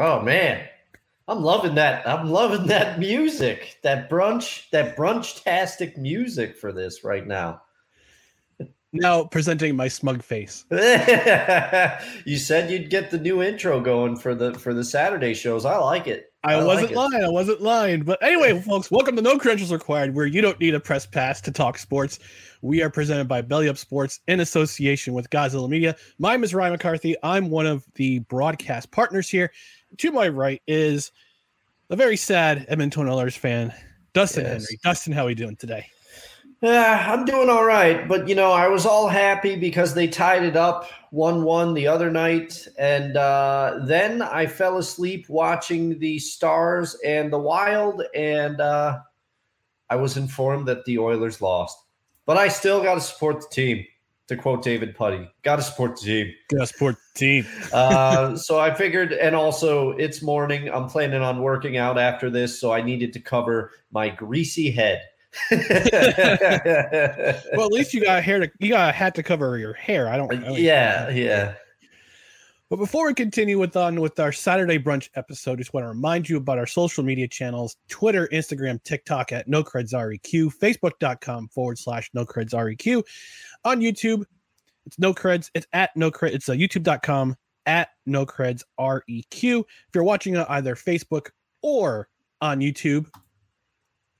Oh man, I'm loving that. I'm loving that music. That brunch, that brunch tastic music for this right now. Now presenting my smug face. you said you'd get the new intro going for the for the Saturday shows. I like it. I, I wasn't like it. lying. I wasn't lying. But anyway, folks, welcome to No Credentials Required, where you don't need a press pass to talk sports. We are presented by Belly Up Sports in association with Godzilla Media. My name is Ryan McCarthy. I'm one of the broadcast partners here. To my right is a very sad Edmonton Oilers fan, Dustin Yes. Henry. Dustin, how are you doing today? Yeah, I'm doing all right, but you know, I was all happy because they tied it up one-one the other night, and uh, then I fell asleep watching the Stars and the Wild, and uh, I was informed that the Oilers lost. But I still got to support the team. To quote David Puddy, got to support the team. Gotta support the team. Uh, so I figured, and also it's morning. I'm planning on working out after this, so I needed to cover my greasy head. Well, at least you got hair to you got a hat to cover your hair. I don't. I don't- yeah, yeah. But before we continue with on with our Saturday brunch episode, just want to remind you about our social media channels: Twitter, Instagram, TikTok at NoCredsREQ, Facebook.com forward slash NoCredsREQ. On YouTube, it's no creds. It's at NoCred. It's uh, YouTube.com at no creds REQ. If you're watching on either Facebook or on YouTube,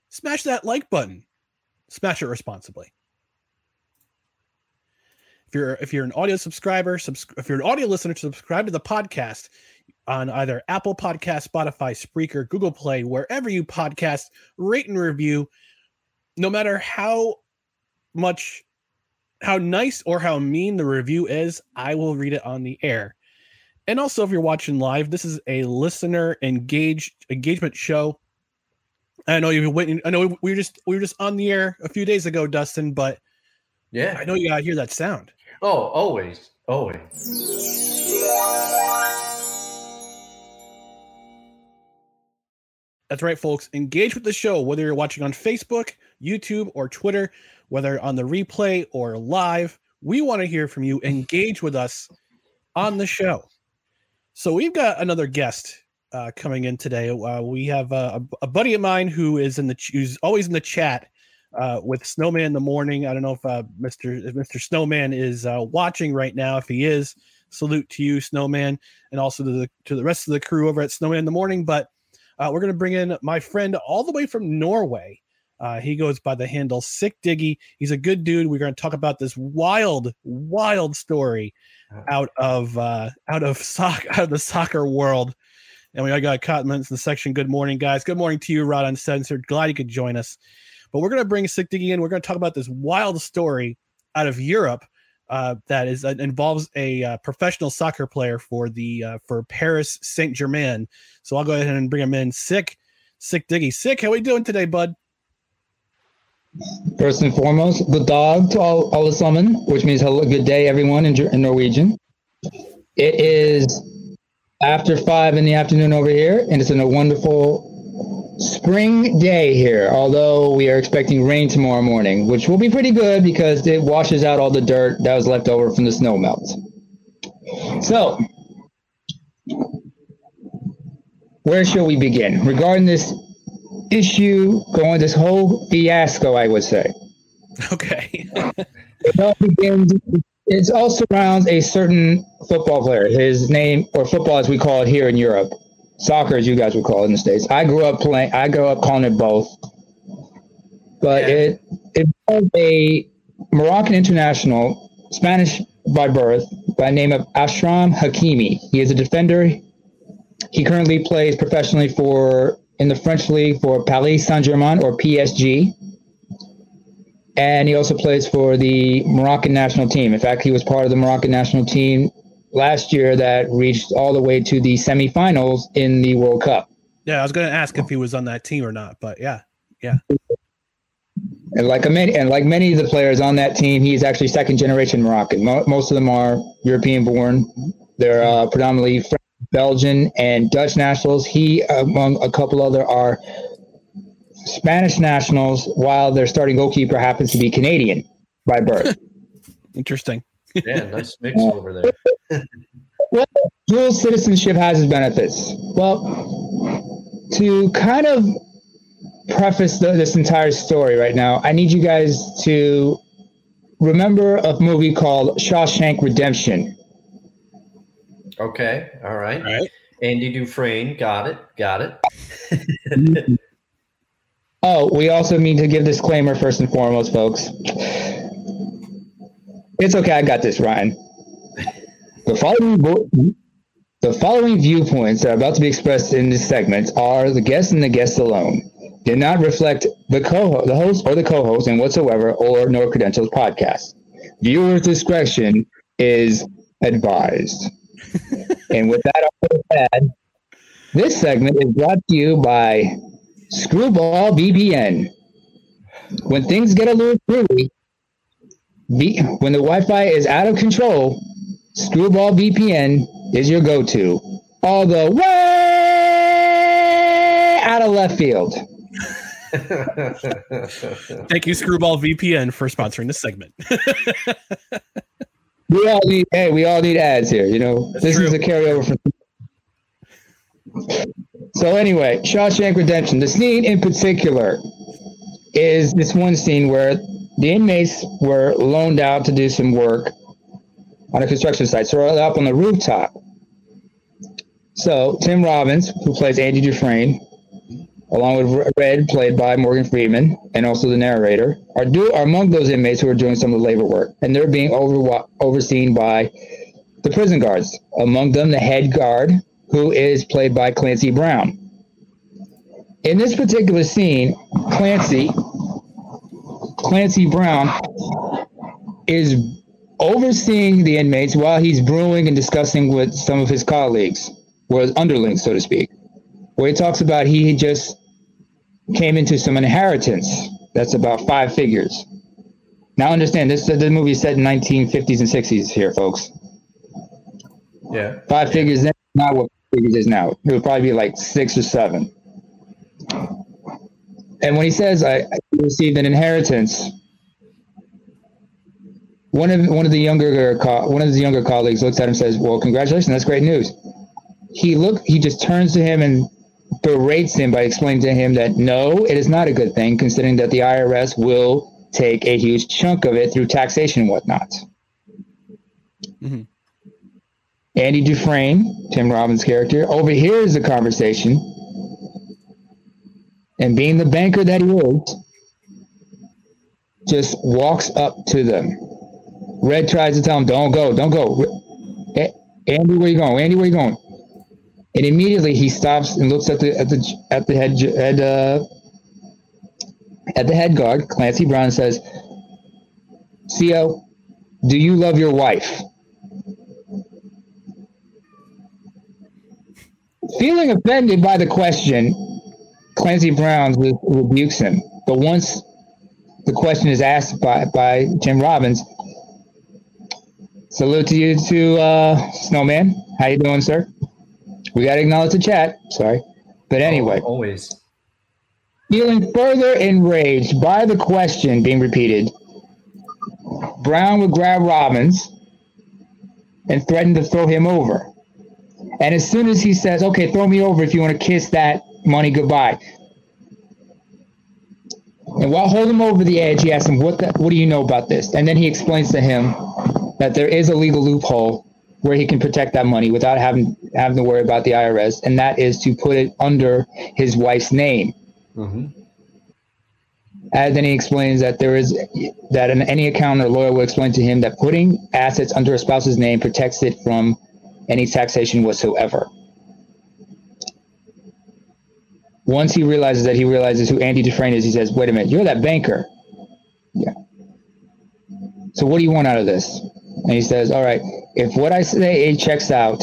smash that like button. Smash it responsibly. If you're if you're an audio subscriber, subs- if you're an audio listener, subscribe to the podcast on either Apple Podcast, Spotify, Spreaker, Google Play, wherever you podcast, rate and review. No matter how much, how nice or how mean the review is, I will read it on the air. And also, if you're watching live, this is a listener engaged engagement show. I know you've waiting. I know we were just we were just on the air a few days ago, Dustin, but Yeah. I know you gotta hear that sound. Oh, always, always. That's right, folks. Engage with the show, whether you're watching on Facebook, YouTube, or Twitter, whether on the replay or live. We want to hear from you. Engage with us on the show. So we've got another guest uh, coming in today. Uh, we have uh, a, a buddy of mine who is in the who's always in the chat uh, with Snowman in the morning. I don't know if uh, Mr. Mr. Snowman is uh, watching right now. If he is, salute to you, Snowman, and also to the to the rest of the crew over at Snowman in the morning. But we're going to bring in my friend all the way from Norway. Uh, he goes by the handle Sikk Diggy. He's a good dude. We're going to talk about this wild, wild story out of uh, out of soc- out of the soccer world. And we got comments in the section. Good morning, guys. Good morning to you, Rod Uncensored. Glad you could join us. But we're going to bring Sikk Diggy in. We're going to talk about this wild story out of Europe uh, that is uh, involves a uh, professional soccer player for the uh, for Paris Saint Germain. So I'll go ahead and bring him in. Sick, Sikk Diggy. Sick, how we doing today, bud? First and foremost, good dog to all, all summon, which means hello, good day, everyone in, in Norwegian. It is after five in the afternoon over here, and it's in a wonderful spring day here. Although we are expecting rain tomorrow morning, which will be pretty good because it washes out all the dirt that was left over from the snow melt. So, where shall we begin regarding this issue going this whole fiasco i would say. Okay. it all begins it all surrounds a certain football player. His name or football as we call it here in europe. Soccer as you guys would call it in the states. I grew up playing i grew up calling it both. But Yeah. it it was a moroccan international spanish by birth by the name of Achraf Hakimi. He is a defender. He currently plays professionally for in the French league for Paris Saint-Germain or PSG. And he also plays for the Moroccan national team. In fact, he was part of the Moroccan national team last year that reached all the way to the semifinals in the World Cup. yeah, I was gonna ask if he was on that team or not, but yeah. Yeah. And like a many, and like many of the players on that team, he's actually second generation Moroccan. Mo- most of them are European born. They're uh, predominantly French, Belgian, and Dutch nationals. He, among a couple other, are Spanish nationals. While their starting goalkeeper happens to be Canadian by birth. Interesting. Yeah, nice mix over there. Well, dual citizenship has its benefits. Well, to kind of preface the, this entire story right now, I need you guys to remember a movie called Shawshank Redemption. Okay, all right. All right. Andy Dufresne, got it, got it. Oh, we also need to give disclaimer first and foremost, folks. It's okay, I got this, Ryan. The following vo- the following viewpoints that are about to be expressed in this segment are the guests and the guests alone. Do not reflect the co the host or the co-host in whatsoever or No Credentials podcast. Viewer's discretion is advised. And with that said, this segment is brought to you by Screwball VPN. When things get a little screwy, when the Wi-Fi is out of control, Screwball VPN is your go-to. All the way out of left field. Thank you, Screwball VPN, for sponsoring this segment. We all need hey, we all need ads here, you know. That's this is a carryover from So anyway, Shawshank Redemption. The scene in particular is this one scene where the inmates were loaned out to do some work on a construction site. So they're up on the rooftop. So Tim Robbins, who plays Andy Dufresne, along with Red, played by Morgan Freeman, and also the narrator, are do are among those inmates who are doing some of the labor work, and they're being over overseen by the prison guards. Among them, the head guard, who is played by Clancy Brown. In this particular scene, Clancy Clancy Brown is overseeing the inmates while he's brewing and discussing with some of his colleagues, or his underlings, so to speak. Where he talks about he just came into some inheritance that's about five figures. Now understand this the movie set in 1950s and 60s here, folks. yeah. Five figures then, not what figures is now. It would probably be like six or seven. And when he says I, I received an inheritance, one of one of the younger one of his younger colleagues looks at him and says, "Well, congratulations, that's great news." He look he just turns to him and berates him by explaining to him that no, it is not a good thing, considering that the IRS will take a huge chunk of it through taxation and whatnot. Mhm. Andy Dufresne, Tim Robbins' character, overhears the conversation, and being the banker that he is, just walks up to them. Red tries to tell him, "Don't go, don't go." Andy, where you going? Andy, where you going? And immediately he stops and looks at the at the at the head uh, at the head guard, Clancy Brown, says, "Co, do you love your wife?" Feeling offended by the question, Clancy Brown re- rebukes him. But once the question is asked by, by Jim Robbins, salute to you to uh, Snowman. How you doing, sir? We got to acknowledge the chat. Sorry. But anyway. Oh, always. Feeling further enraged by the question being repeated, Brown would grab Robbins and threaten to throw him over. And as soon as he says, okay, throw me over if you want to kiss that money goodbye. And while holding him over the edge, he asks him, what, the, what do you know about this? And then he explains to him that there is a legal loophole where he can protect that money without having having to worry about the IRS, and that is to put it under his wife's name. Mm-hmm. And then he explains that there is that in any accountant or lawyer will explain to him that putting assets under a spouse's name protects it from any taxation whatsoever. Once he realizes that he realizes who Andy Dufresne is, he says, "Wait a minute, you're that banker." Yeah. So what do you want out of this? And he says, "All right, if what I say checks out,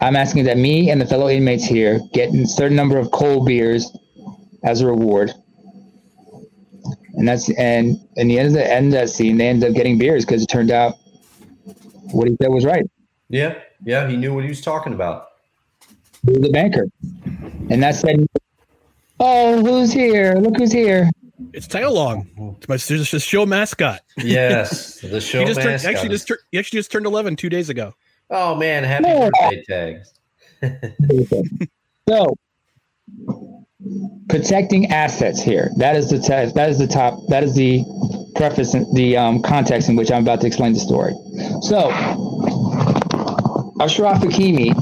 I'm asking that me and the fellow inmates here get a certain number of cold beers as a reward." And that's and in the end of the end of that scene, they end up getting beers because it turned out what he said was right. Yeah, yeah, he knew what he was talking about. He was a banker, and that said, "Oh, who's here? Look who's here!" It's Tail Long. It's my it's the show mascot. Yes, the show he just turned, mascot. actually just tur- he actually just turned 11 two days ago. oh man, happy Yeah. birthday tags. So, protecting assets here. That is the te- that is the top. That is the preface, and the um, context in which I'm about to explain the story. So, Achraf Hakimi,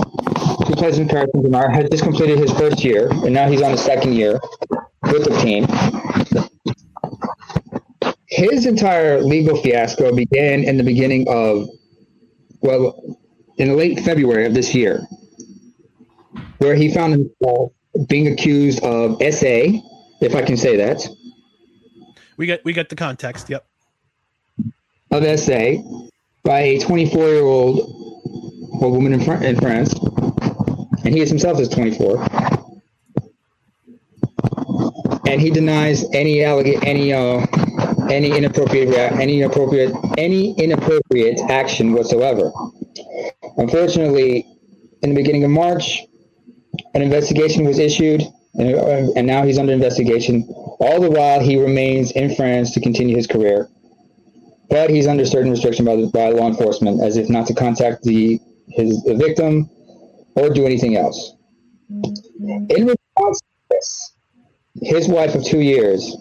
who plays in Paris Saint-Germain, has just completed his first year, and now he's on his second year with the team. His entire legal fiasco began in the beginning of, well, in late February of this year where he found himself being accused of SA, if I can say that, We got we got the context. Yep. of SA by a 24 year old woman in, Fr- in France, and he is himself is 24. And he denies any alleg- any uh, any inappropriate rea- any inappropriate any inappropriate action whatsoever. Unfortunately, in the beginning of March, an investigation was issued, and, uh, and now he's under investigation. All the while, he remains in France to continue his career, but he's under certain restriction by, the, by law enforcement, as if not to contact the his the victim or do anything else. In response to this, his wife of two years,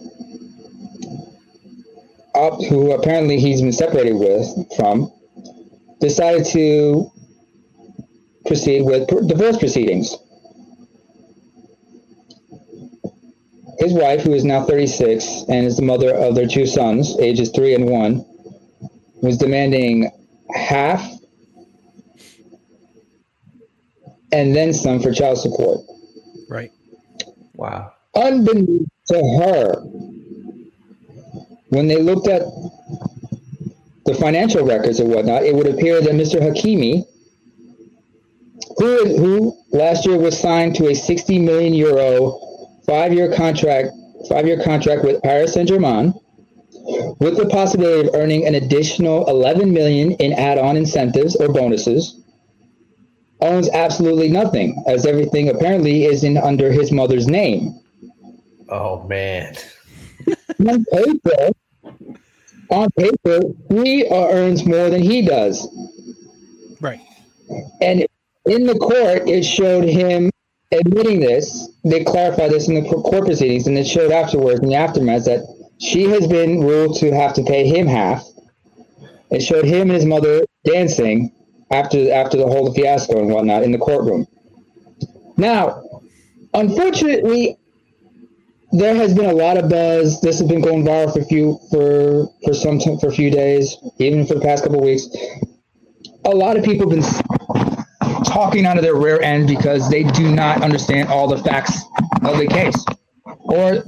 up, who apparently he's been separated with from, decided to proceed with pr- divorce proceedings. His wife, who is now 36 and is the mother of their two sons, ages three and one, was demanding half and then some for child support. Right. Wow. Unbeknownst to her, when they looked at the financial records and whatnot, it would appear that Mr. Hakimi, who, who last year was signed to a 60 million euro five-year contract, five-year contract with Paris Saint-Germain, with the possibility of earning an additional 11 million in add-on incentives or bonuses, owns absolutely nothing, as everything apparently is in under his mother's name. Oh man. On paper, on paper, he uh, earns more than he does. Right. And in the court, it showed him admitting this. They clarified this in the court proceedings, and it showed afterwards in the aftermath that she has been ruled to have to pay him half. It showed him and his mother dancing after after the whole fiasco and whatnot in the courtroom. Now, unfortunately, there has been a lot of buzz. This has been going viral for a few for for some for a few days, even for the past couple of weeks. A lot of people have been talking out of their rear end because they do not understand all the facts of the case, or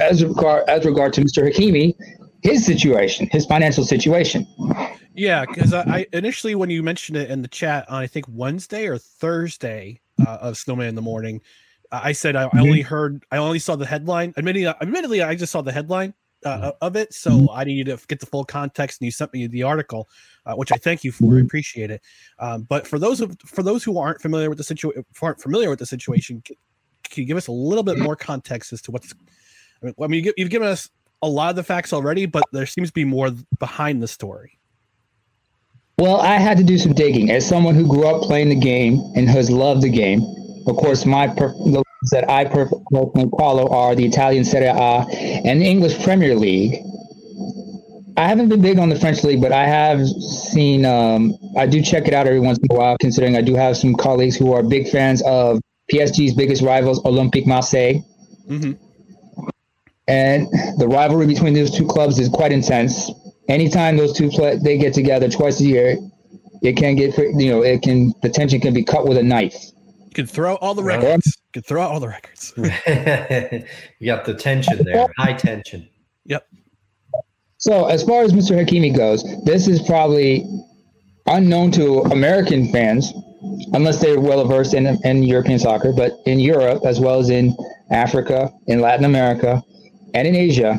as regard as regard to Mr. Hakimi, his situation, his financial situation. Yeah, because I, I initially when you mentioned it in the chat on I think Wednesday or Thursday uh, of Snowman in the morning, I said I, I only heard, I only saw the headline. Admittedly, admittedly, I just saw the headline uh, of it, so I needed to get the full context. And you sent me the article, uh, which I thank you for. I appreciate it. Um, but for those of for those who aren't familiar with the situation, aren't familiar with the situation, can, can you give us a little bit more context as to what's? I mean, I mean you, you've given us a lot of the facts already, but there seems to be more behind the story. Well, I had to do some digging. As someone who grew up playing the game and has loved the game, of course, my per- the that I personally follow are the Italian Serie A and the English Premier League. I haven't been big on the French league, but I have seen. Um, I do check it out every once in a while, considering I do have some colleagues who are big fans of PSG's biggest rivals, Olympique Marseille. Mm-hmm. And the rivalry between those two clubs is quite intense. Anytime those two play, they get together twice a year, it can get you know it can the tension can be cut with a knife. You can throw all the records. You can throw out all the records. you got the tension there, high tension. Yep. So as far as Mr. Hakimi goes, this is probably unknown to American fans, unless they're well versed in, in European soccer. But in Europe, as well as in Africa, in Latin America, and in Asia,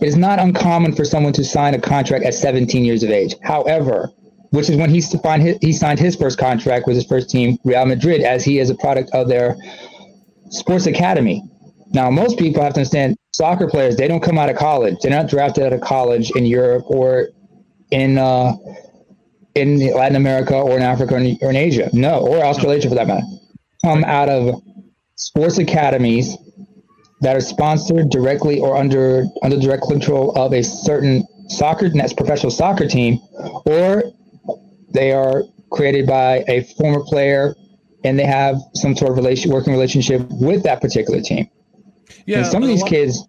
it is not uncommon for someone to sign a contract at 17 years of age. However, which is when he signed his, he signed his first contract with his first team, Real Madrid, as he is a product of their sports academy. Now, most people have to understand soccer players, they don't come out of college. They're not drafted out of college in Europe or in uh, in Latin America or in Africa or in, or in Asia. No, or Australasia for that matter. Come out of sports academies that are sponsored directly or under under direct control of a certain soccer professional soccer team, or they are created by a former player and they have some sort of relation working relationship with that particular team. Yeah, and some of these lot, kids.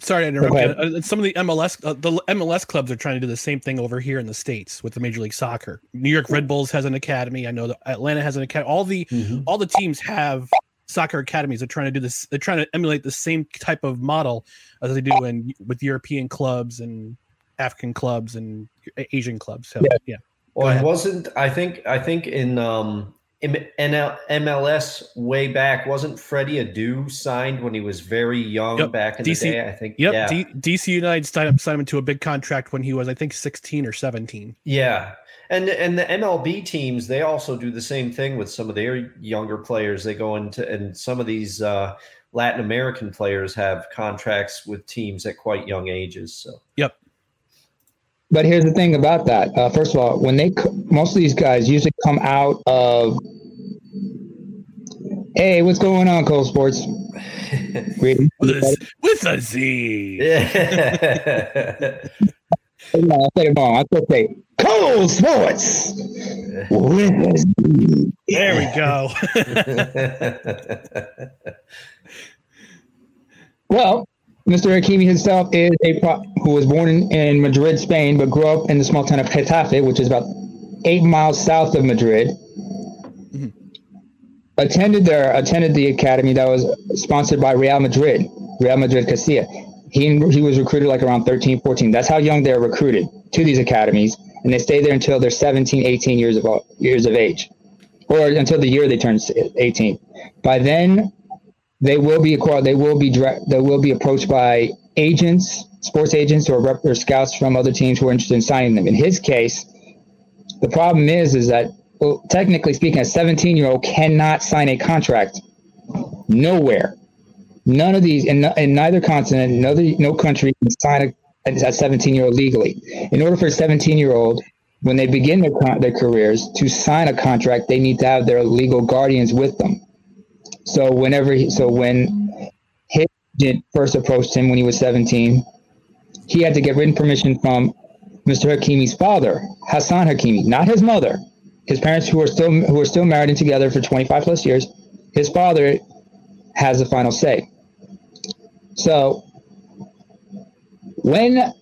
Sorry to interrupt. Uh, some of the MLS uh, the MLS clubs are trying to do the same thing over here in the states with the Major League Soccer. New York Red Bulls has an academy. I know that Atlanta has an academy. All the mm-hmm. all the teams have soccer academies. They're trying to do this. They're trying to emulate the same type of model as they do in with European clubs and African clubs and Asian clubs. So yeah. yeah. Well, it wasn't. I think. I think in um in NL, MLS way back wasn't Freddie Adu signed when he was very young yep. back in DC, the day. I think. Yep. Yeah. D, DC United signed, up, signed him to a big contract when he was, I think, sixteen or seventeen. Yeah, and and the MLB teams they also do the same thing with some of their younger players. They go into and some of these uh, Latin American players have contracts with teams at quite young ages. So. Yep. But here's the thing about that. Uh, first of all, when they most of these guys usually come out of, hey, what's going on, Cole Sports? with, a, with a Z. Yeah. no, I said it wrong. I said say Cole Sports. With a Z. There we go. well, Mr. Hakimi himself is a pro- who was born in, in, Madrid, Spain, but grew up in the small town of Getafe, which is about eight miles south of Madrid. Mm-hmm. Attended there, attended the academy that was sponsored by Real Madrid, Real Madrid Castilla. He, he was recruited like around 13, 14. That's how young they're recruited to these academies, and they stay there until they're 17, 18 years of years of age, or until the year they turn 18. By then, they will be they will be they will be approached by agents, sports agents, or, rep, or scouts from other teams who are interested in signing them. In his case, the problem is is that well, technically speaking, a 17 year old cannot sign a contract nowhere. None of these in, in neither continent, no, no country can sign a, a 17 year old legally. In order for a 17 year old, when they begin their, their careers, to sign a contract, they need to have their legal guardians with them. So whenever he, so when his agent first approached him when he was 17, he had to get written permission from Mr. Hakimi's father, Hassan Hakimi, not his mother. His parents, who are still who are still married and together for 25 plus years, his father has the final say. So when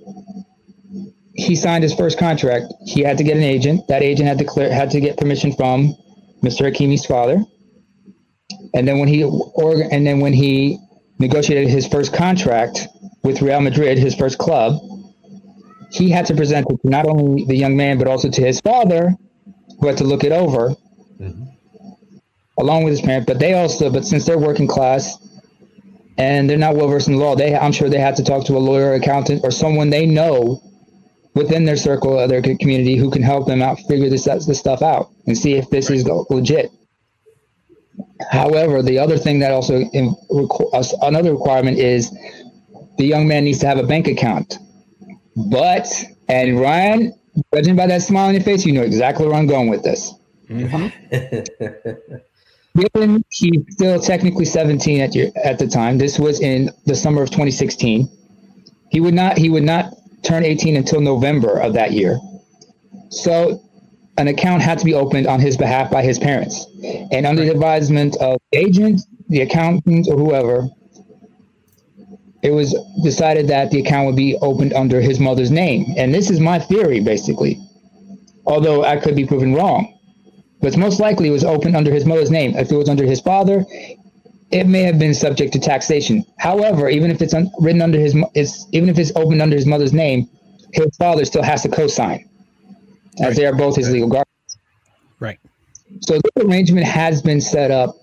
he signed his first contract, he had to get an agent. That agent had to clear had to get permission from Mr. Hakimi's father. And then when he or and then when he negotiated his first contract with Real Madrid, his first club, he had to present it to not only the young man but also to his father, who had to look it over. Mm-hmm. along with his parents. But they also, but since they're working class and they're not well versed in law, they I'm sure they had to talk to a lawyer, accountant, or someone they know within their circle of their community who can help them out figure this this stuff out and see if this is legit. However, the other thing that also in, another requirement is the young man needs to have a bank account. But and Ryan, judging by that smile on your face, you know exactly where I'm going with this. Mm-hmm. Given he's still technically 17 at your, at the time, this was in the summer of 2016. He would not he would not turn 18 until November of that year. So an account had to be opened on his behalf by his parents. And under the advisement of the agent, the accountant, or whoever, it was decided that the account would be opened under his mother's name. And this is my theory, basically, although I could be proven wrong. But most likely it was opened under his mother's name. If it was under his father, it may have been subject to taxation. However, even if it's un- written under his, it's, even if it's opened under his mother's name, his father still has to co-sign, as right. they are both his legal guardians. Right. So this arrangement has been set up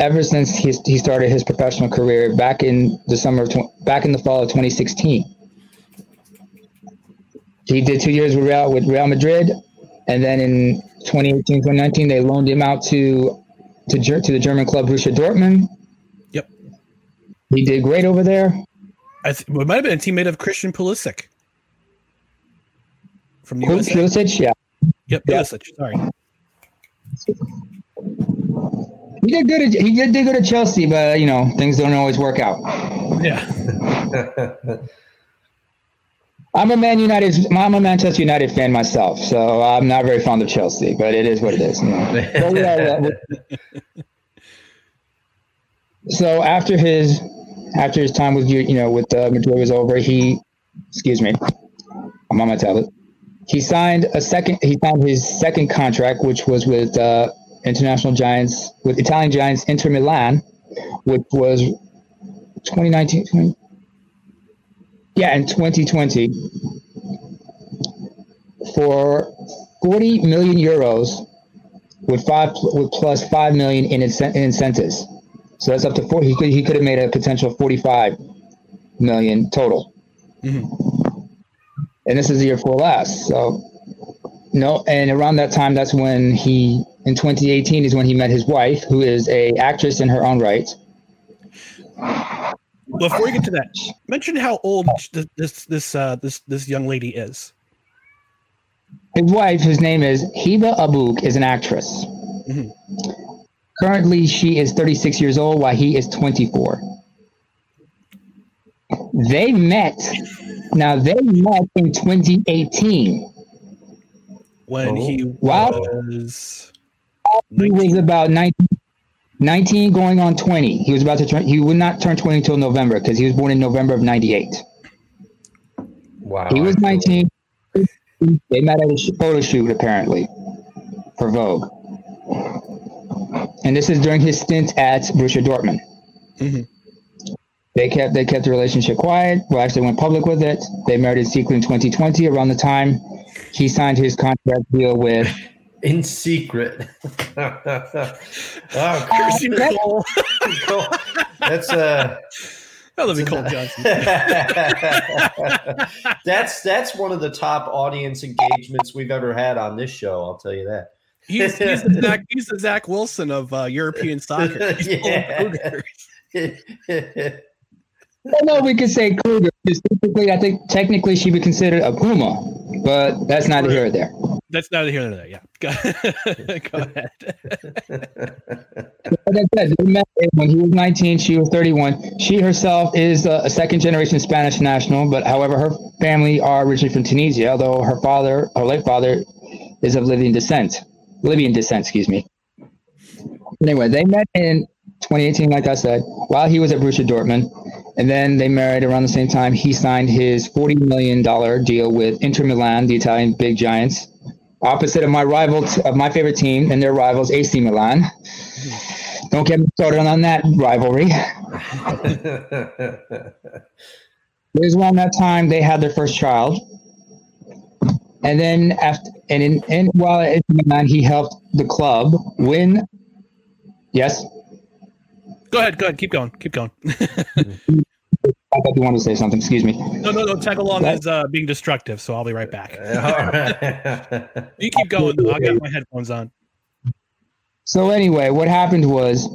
ever since he, he started his professional career back in the summer of tw- back in the fall of 2016. He did two years with Real, with Real Madrid, and then in 2018, 2019, they loaned him out to to, to the German club Borussia Dortmund. Yep, he did great over there. I th- it might have been a teammate of Christian Pulisic from the Pulisic, yeah. Yep, yeah. Pulisic. Sorry. He did good. At, he did, did good at Chelsea, but you know things don't always work out. Yeah. I'm a Man United. I'm a Manchester United fan myself, so I'm not very fond of Chelsea, but it is what it is. You know? so after his after his time with you, you know, with uh, Madrid was over, he, excuse me, I'm on my tablet. He signed a second. He signed his second contract, which was with uh, international giants with Italian giants Inter Milan, which was 2019. 20, yeah, in 2020 for 40 million euros with five with plus five million in, in incentives. So that's up to four. He could he could have made a potential 45 million total. Mm-hmm. And this is the year before last. So no, and around that time, that's when he in 2018 is when he met his wife, who is a actress in her own right. Before we get to that, mention how old this this uh, this this young lady is. His wife, whose name is Hiba Abouk, is an actress. Mm-hmm. Currently, she is 36 years old, while he is 24. They met. Now they met in 2018. When oh. he was he was about 19, 19 going on 20. He was about to turn, he would not turn 20 until November because he was born in November of 98. Wow. He was 19. They met at a photo shoot, apparently, for Vogue. And this is during his stint at Borussia Dortmund. Mm-hmm. They kept they kept the relationship quiet. Well, actually went public with it. They married in secret in 2020. Around the time he signed his contract deal with in secret. oh, Kirsty Nicole. That's uh I love Cole Johnson. that's that's one of the top audience engagements we've ever had on this show. I'll tell you that. He's, he's the Zach he's the Zach Wilson of uh, European soccer. He's yeah. Well, no, we could say Kruger. Specifically, I think technically she would be considered a Puma, but that's neither here or there. That's neither here nor there. Yeah, go, go ahead. like I said, they met when he was 19. She was 31. She herself is a, second generation Spanish national, but however, her family are originally from Tunisia, although her father, her late father, is of Libyan descent. Libyan descent, excuse me. Anyway, they met in 2018, like I said, while he was at Borussia Dortmund. And then they married around the same time. He signed his $40 million deal with Inter Milan, the Italian big giants, opposite of my rival, t- of my favorite team and their rivals, AC Milan. Don't get me started on that rivalry. it was around that time they had their first child. And then after, and in, and while at Inter Milan, he helped the club win Yes. Go ahead. Go ahead. Keep going. Keep going. I thought you wanted to say something. Excuse me. no, no, no. Tag along is uh, being destructive, so I'll be right back. You keep going. Though. I got my headphones on. So anyway, what happened was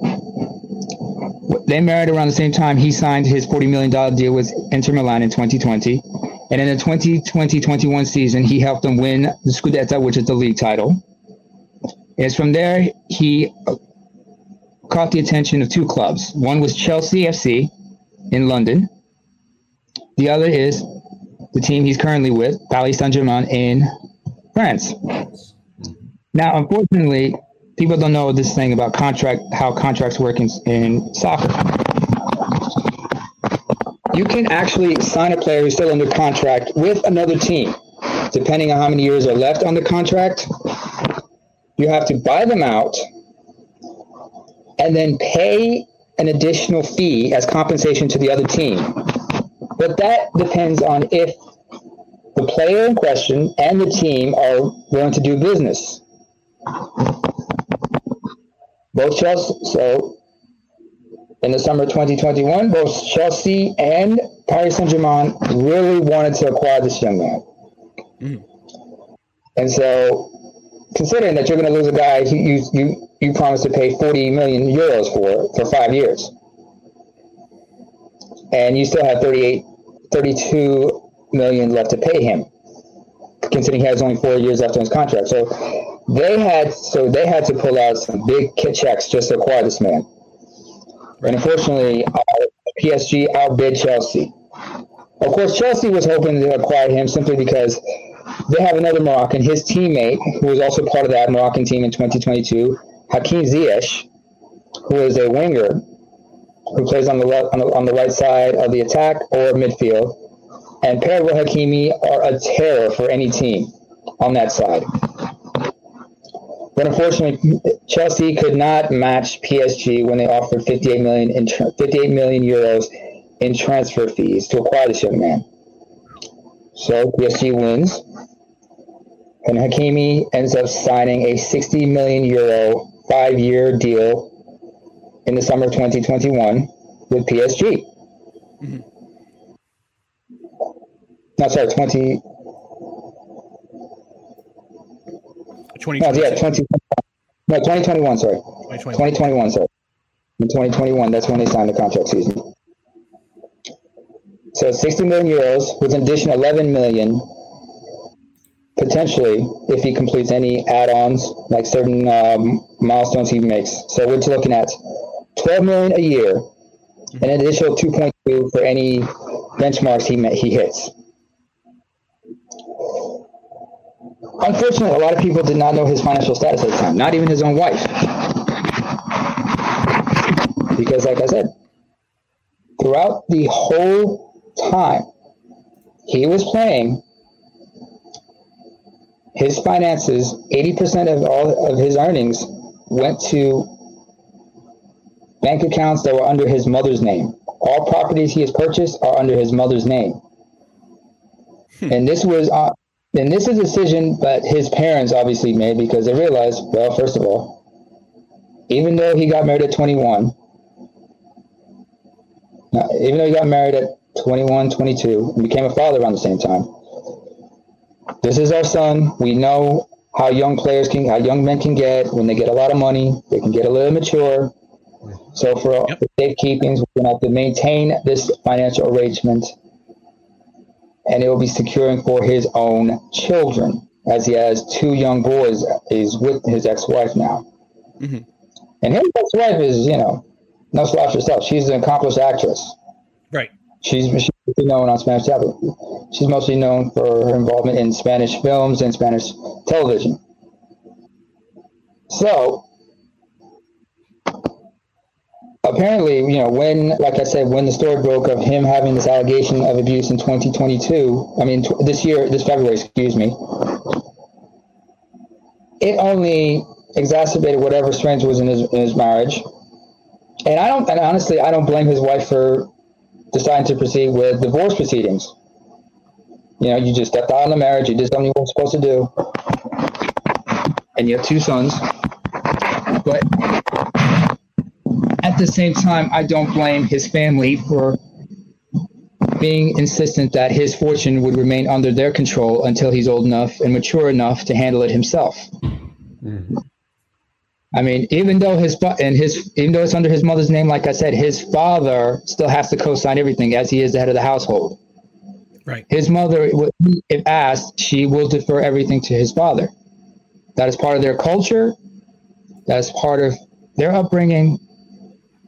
they married around the same time. He signed his $40 million deal with Inter Milan in 2020. And in the 2020-21 season, he helped them win the Scudetto, which is the league title. It's from there he caught the attention of two clubs. One was Chelsea FC in London. The other is the team he's currently with, Paris Saint-Germain in France. Now, unfortunately, people don't know this thing about contract, how contracts work in, in soccer. You can actually sign a player who's still under contract with another team, depending on how many years are left on the contract. You have to buy them out and then pay an additional fee as compensation to the other team. But that depends on if the player in question and the team are willing to do business. Both Chelsea, so in the summer of 2021, both Chelsea and Paris Saint Germain really wanted to acquire this young man. Mm. And so, considering that you're going to lose a guy you, you, you, you promised to pay 40 million euros for for five years, and you still have 38, 32 million left to pay him, considering he has only four years left on his contract. So they had so they had to pull out some big kit checks just to acquire this man. And unfortunately, uh, PSG outbid Chelsea. Of course, Chelsea was hoping to acquire him simply because they have another Moroccan, his teammate, who was also part of that Moroccan team in 2022, Hakim Ziyech, who is a winger who plays on the left on the, on the right side of the attack or midfield. And with Hakimi are a terror for any team on that side. But unfortunately, Chelsea could not match PSG when they offered 58 million in 58 million euros in transfer fees to acquire this young man. So PSG wins, and Hakimi ends up signing a 60 million euro five-year deal in the summer of 2021 with PSG. Mm-hmm. No, sorry, 20. 20, no, yeah, 20. No, 2021. Sorry, 2021. 2021. Sorry, in 2021, that's when they signed the contract season. So 60 million euros with an additional 11 million potentially if he completes any add-ons like certain um, milestones he makes. So we're looking at 12 million a year, and an additional 2.2 for any benchmarks he he hits. Unfortunately, a lot of people did not know his financial status at the time, not even his own wife. Because, like I said, throughout the whole time he was playing, his finances, 80% of all of his earnings went to bank accounts that were under his mother's name. All properties he has purchased are under his mother's name. And this was, uh, and this is a decision that his parents obviously made because they realized, well, first of all, even though he got married at 21, even though he got married at 21, 22, and became a father around the same time, this is our son. We know how young players can, how young men can get when they get a lot of money. They can get a little mature. So for Yep. for safekeeping, we're going to have to maintain this financial arrangement, and it will be securing for his own children, as he has two young boys. He's with his ex-wife now, Mhm. and his ex-wife is, you know, no slouch herself. She's an accomplished actress. Right. She's she's known on Spanish tablet. She's mostly known for her involvement in Spanish films and Spanish television. So apparently, you know, when, like I said, when the story broke of him having this allegation of abuse in 2022, I mean, tw- this year, this February, excuse me, it only exacerbated whatever strange was in his in his marriage. And I don't, and honestly, I don't blame his wife for deciding to proceed with divorce proceedings. You know, you just stepped out on the marriage, you did something you weren't supposed to do, and you have two sons. But at the same time, I don't blame his family for being insistent that his fortune would remain under their control until he's old enough and mature enough to handle it himself. Mm-hmm. I mean, even though his and his even though it's under his mother's name, like I said, his father still has to co-sign everything as he is the head of the household. Right. His mother, if asked, she will defer everything to his father. That is part of their culture. That is part of their upbringing.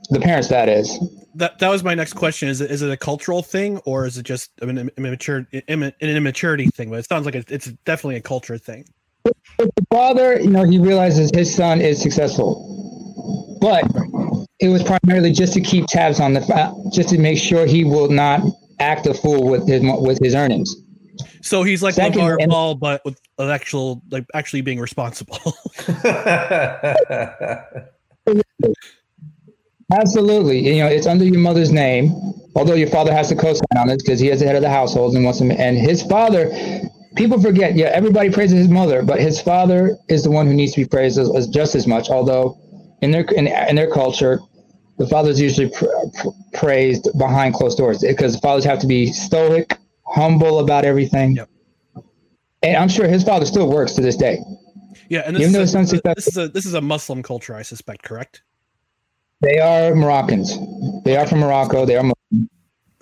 The parents, that is. That that was my next question. Is it is it a cultural thing or is it just an immature an immaturity thing? But it sounds like it's definitely a culture thing. The father, you know, he realizes his son is successful, but it was primarily just to keep tabs on the, just to make sure he will not act a fool with his with his earnings. So he's like Second, LeVar Ball, but with an actual like actually being responsible. Absolutely, you know it's under your mother's name, although your father has to co-sign on it because he is the head of the household and wants him. And his father, people forget. Yeah, everybody praises his mother, but his father is the one who needs to be praised as, as just as much. Although in their in, in their culture, the father's usually pr- pr- praised behind closed doors because fathers have to be stoic, humble about everything. Yep. And I'm sure his father still works to this day. Yeah, and this, is a, this is a this is a Muslim culture, I suspect. Correct? They are Moroccans. They are from Morocco. They are Muslim.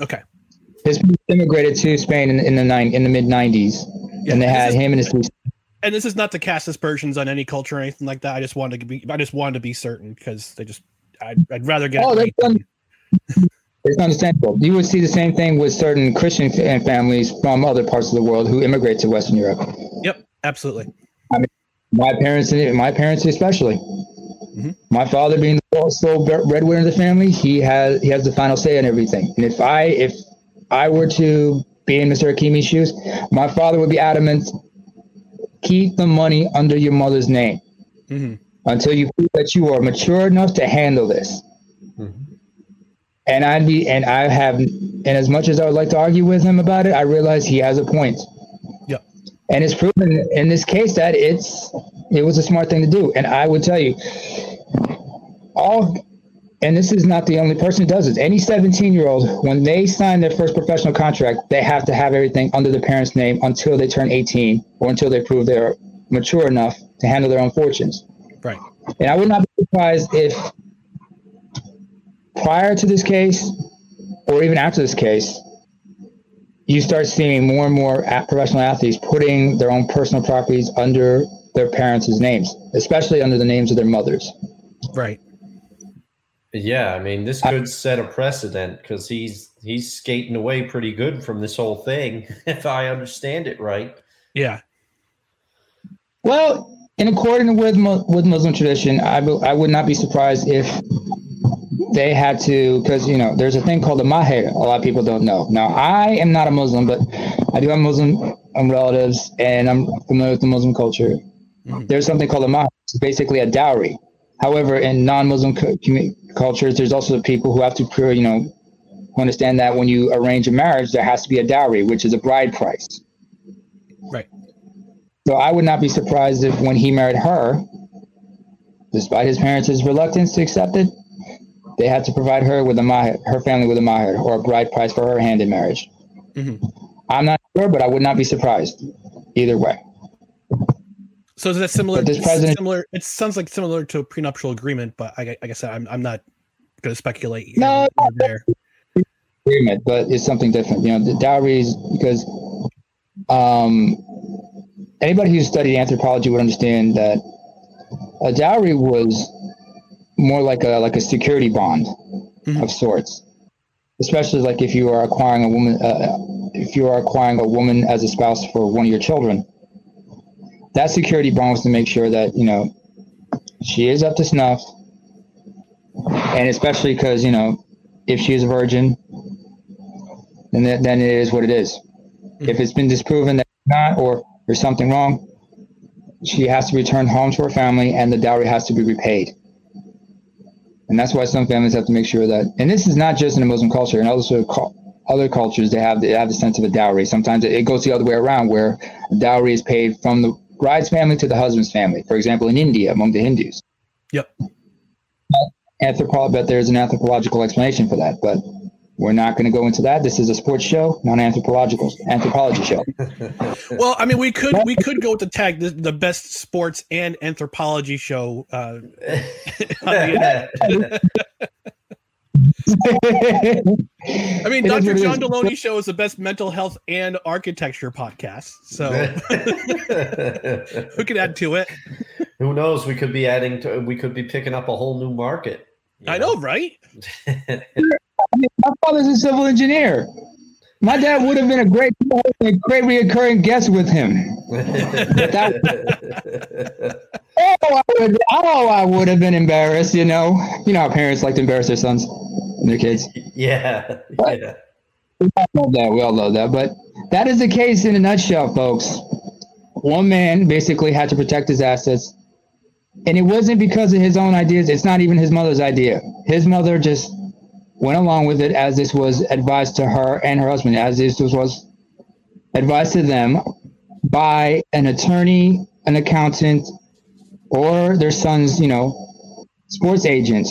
Okay. His immigrated to Spain in, in the nine in the mid '90s, yeah, and they had is, him and his. And this is not to cast aspersions on any culture or anything like that. I just wanted to be. I just wanted to be certain because they just I'd, I'd rather get. Oh, it right it's understandable. You would see the same thing with certain Christian families from other parts of the world who immigrate to Western Europe. Yep, absolutely. I mean, my parents, my parents especially. Mm-hmm. My father being the sole breadwinner of the family, he has he has the final say on everything. And if I if I were to be in Mr. Hakimi's shoes, my father would be adamant: keep the money under your mother's name. Mm-hmm until you feel that you are mature enough to handle this. Mm-hmm. And I'd be, and I have, and as much as I would like to argue with him about it, I realize he has a point. Yeah. And it's proven in this case that it's, it was a smart thing to do. And I would tell you, all, and this is not the only person who does this. Any 17 year old, when they sign their first professional contract, they have to have everything under the parents' name until they turn 18 or until they prove they're mature enough to handle their own fortunes. Right. And I would not be surprised if prior to this case or even after this case, you start seeing more and more professional athletes putting their own personal properties under their parents' names, especially under the names of their mothers. Right. Yeah, I mean, this could set a precedent because he's he's skating away pretty good from this whole thing, if I understand it right. Yeah. Well, in accordance with with Muslim tradition, I, I would not be surprised if they had to, because you know, there's a thing called the maher. A lot of people don't know. Now, I am not a Muslim, but I do have Muslim um, relatives, and I'm familiar with the Muslim culture. Mm-hmm. There's something called a maher. It's basically a dowry. However, in non-Muslim co- cultures, there's also the people who have to, you know, understand that when you arrange a marriage, there has to be a dowry, which is a bride price. Right. So I would not be surprised if when he married her, despite his parents' reluctance to accept it, they had to provide her with a mahar, her family with a mahar or a bride price for her hand in marriage. Mm-hmm. I'm not sure, but I would not be surprised either way. So is that similar? this president, similar. It sounds like similar to a prenuptial agreement, but I, I guess I'm I'm not going to speculate. No, there. Agreement, but it's something different. You know, the dowries because um, anybody who's studied anthropology would understand that a dowry was more like a like a security bond mm-hmm. of sorts, especially like if you are acquiring a woman, uh, if you are acquiring a woman as a spouse for one of your children. That security bond was to make sure that you know she is up to snuff, and especially because you know if she is a virgin, then then it is what it is. Mm-hmm. If it's been disproven that not, or there's something wrong, she has to return home to her family and the dowry has to be repaid. And that's why some families have to make sure that, and this is not just in the Muslim culture, in other sort of other cultures, they have they have the sense of a dowry. Sometimes it goes the other way around, where dowry is paid from the bride's family to the husband's family. For example, in India, among the Hindus. Yep. anthropo- but there's an anthropological explanation for that. But we're not going to go into that. This is a sports show, not an anthropological anthropology show. well, I mean, we could we could go with the tag the, the best sports and anthropology show. Uh, I mean, Dr. John Delony show is the best mental health and architecture podcast. So who could add to it. Who knows? We could be adding to. We could be picking up a whole new market. I know, right? my father's a civil engineer. My dad would have been a great, a great reoccurring guest with him. that, oh, I would, oh, I would have been embarrassed. You know, you know how parents like to embarrass their sons their kids. Yeah, but, yeah. We all love that. We all love that. But that is the case in a nutshell, folks. One man basically had to protect his assets, and it wasn't because of his own ideas. It's not even his mother's idea. His mother just went along with it as this was advised to her and her husband, as this was advised to them by an attorney, an accountant, or their son's, you know, sports agent.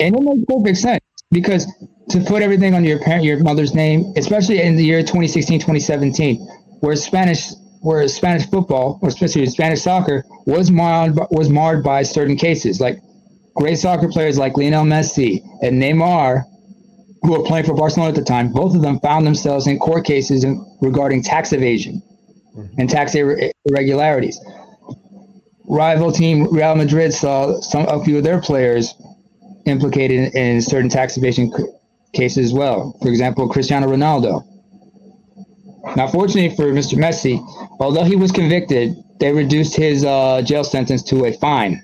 And it makes perfect sense because to put everything on your parent, your mother's name, especially in the year 2016, 2017, where Spanish, where Spanish football, or especially Spanish soccer, was marred was marred by certain cases, like great soccer players like Lionel Messi and Neymar, who were playing for Barcelona at the time, both of them found themselves in court cases regarding tax evasion mm-hmm. and tax ir- irregularities. Rival team Real Madrid saw some a few of their players implicated in certain tax evasion cases as well. For example, Cristiano Ronaldo. Now, fortunately for Mr. Messi, although he was convicted, they reduced his uh, jail sentence to a fine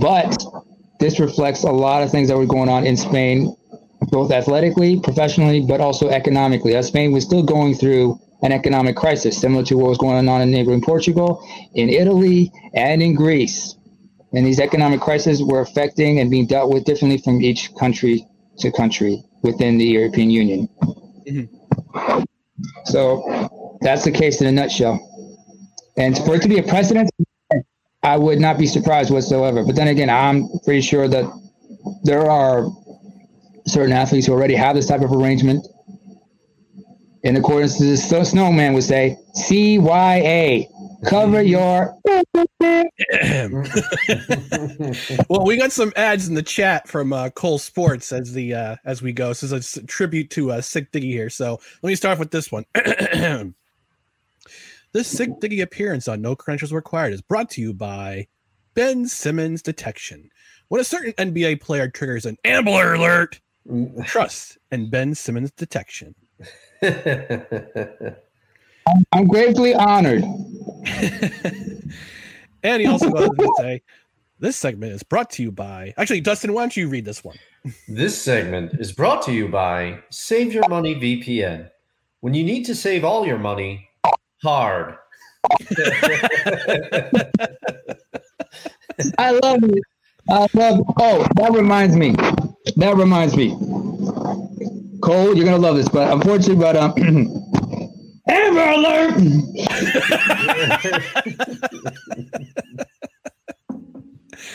but this reflects a lot of things that were going on in Spain, both athletically, professionally, but also economically. As Spain was still going through an economic crisis, similar to what was going on in neighboring Portugal, in Italy, and in Greece. And these economic crises were affecting and being dealt with differently from each country to country within the European Union. Mm-hmm. So that's the case in a nutshell. And for it to be a precedent I would not be surprised whatsoever. But then again, I'm pretty sure that there are certain athletes who already have this type of arrangement. In accordance to this, so Snowman would say, CYA, cover your. well, we got some ads in the chat from uh, Cole Sports as the uh, as we go. So it's a tribute to uh, Sikk Diggy here. So let me start off with this one. This Sikk Diggy appearance on No Credentials Required is brought to you by Ben Simmons Detection. When a certain NBA player triggers an Amber alert, trust in Ben Simmons Detection. I'm gratefully honored. and he also goes on to say, this segment is brought to you by. Actually, Dustin, why don't you read this one? This segment is brought to you by Save Your Money VPN. When you need to save all your money, hard. I love it. I love. Oh, that reminds me. That reminds me. Cole, you're gonna love this, but unfortunately, but um, Amber Alert.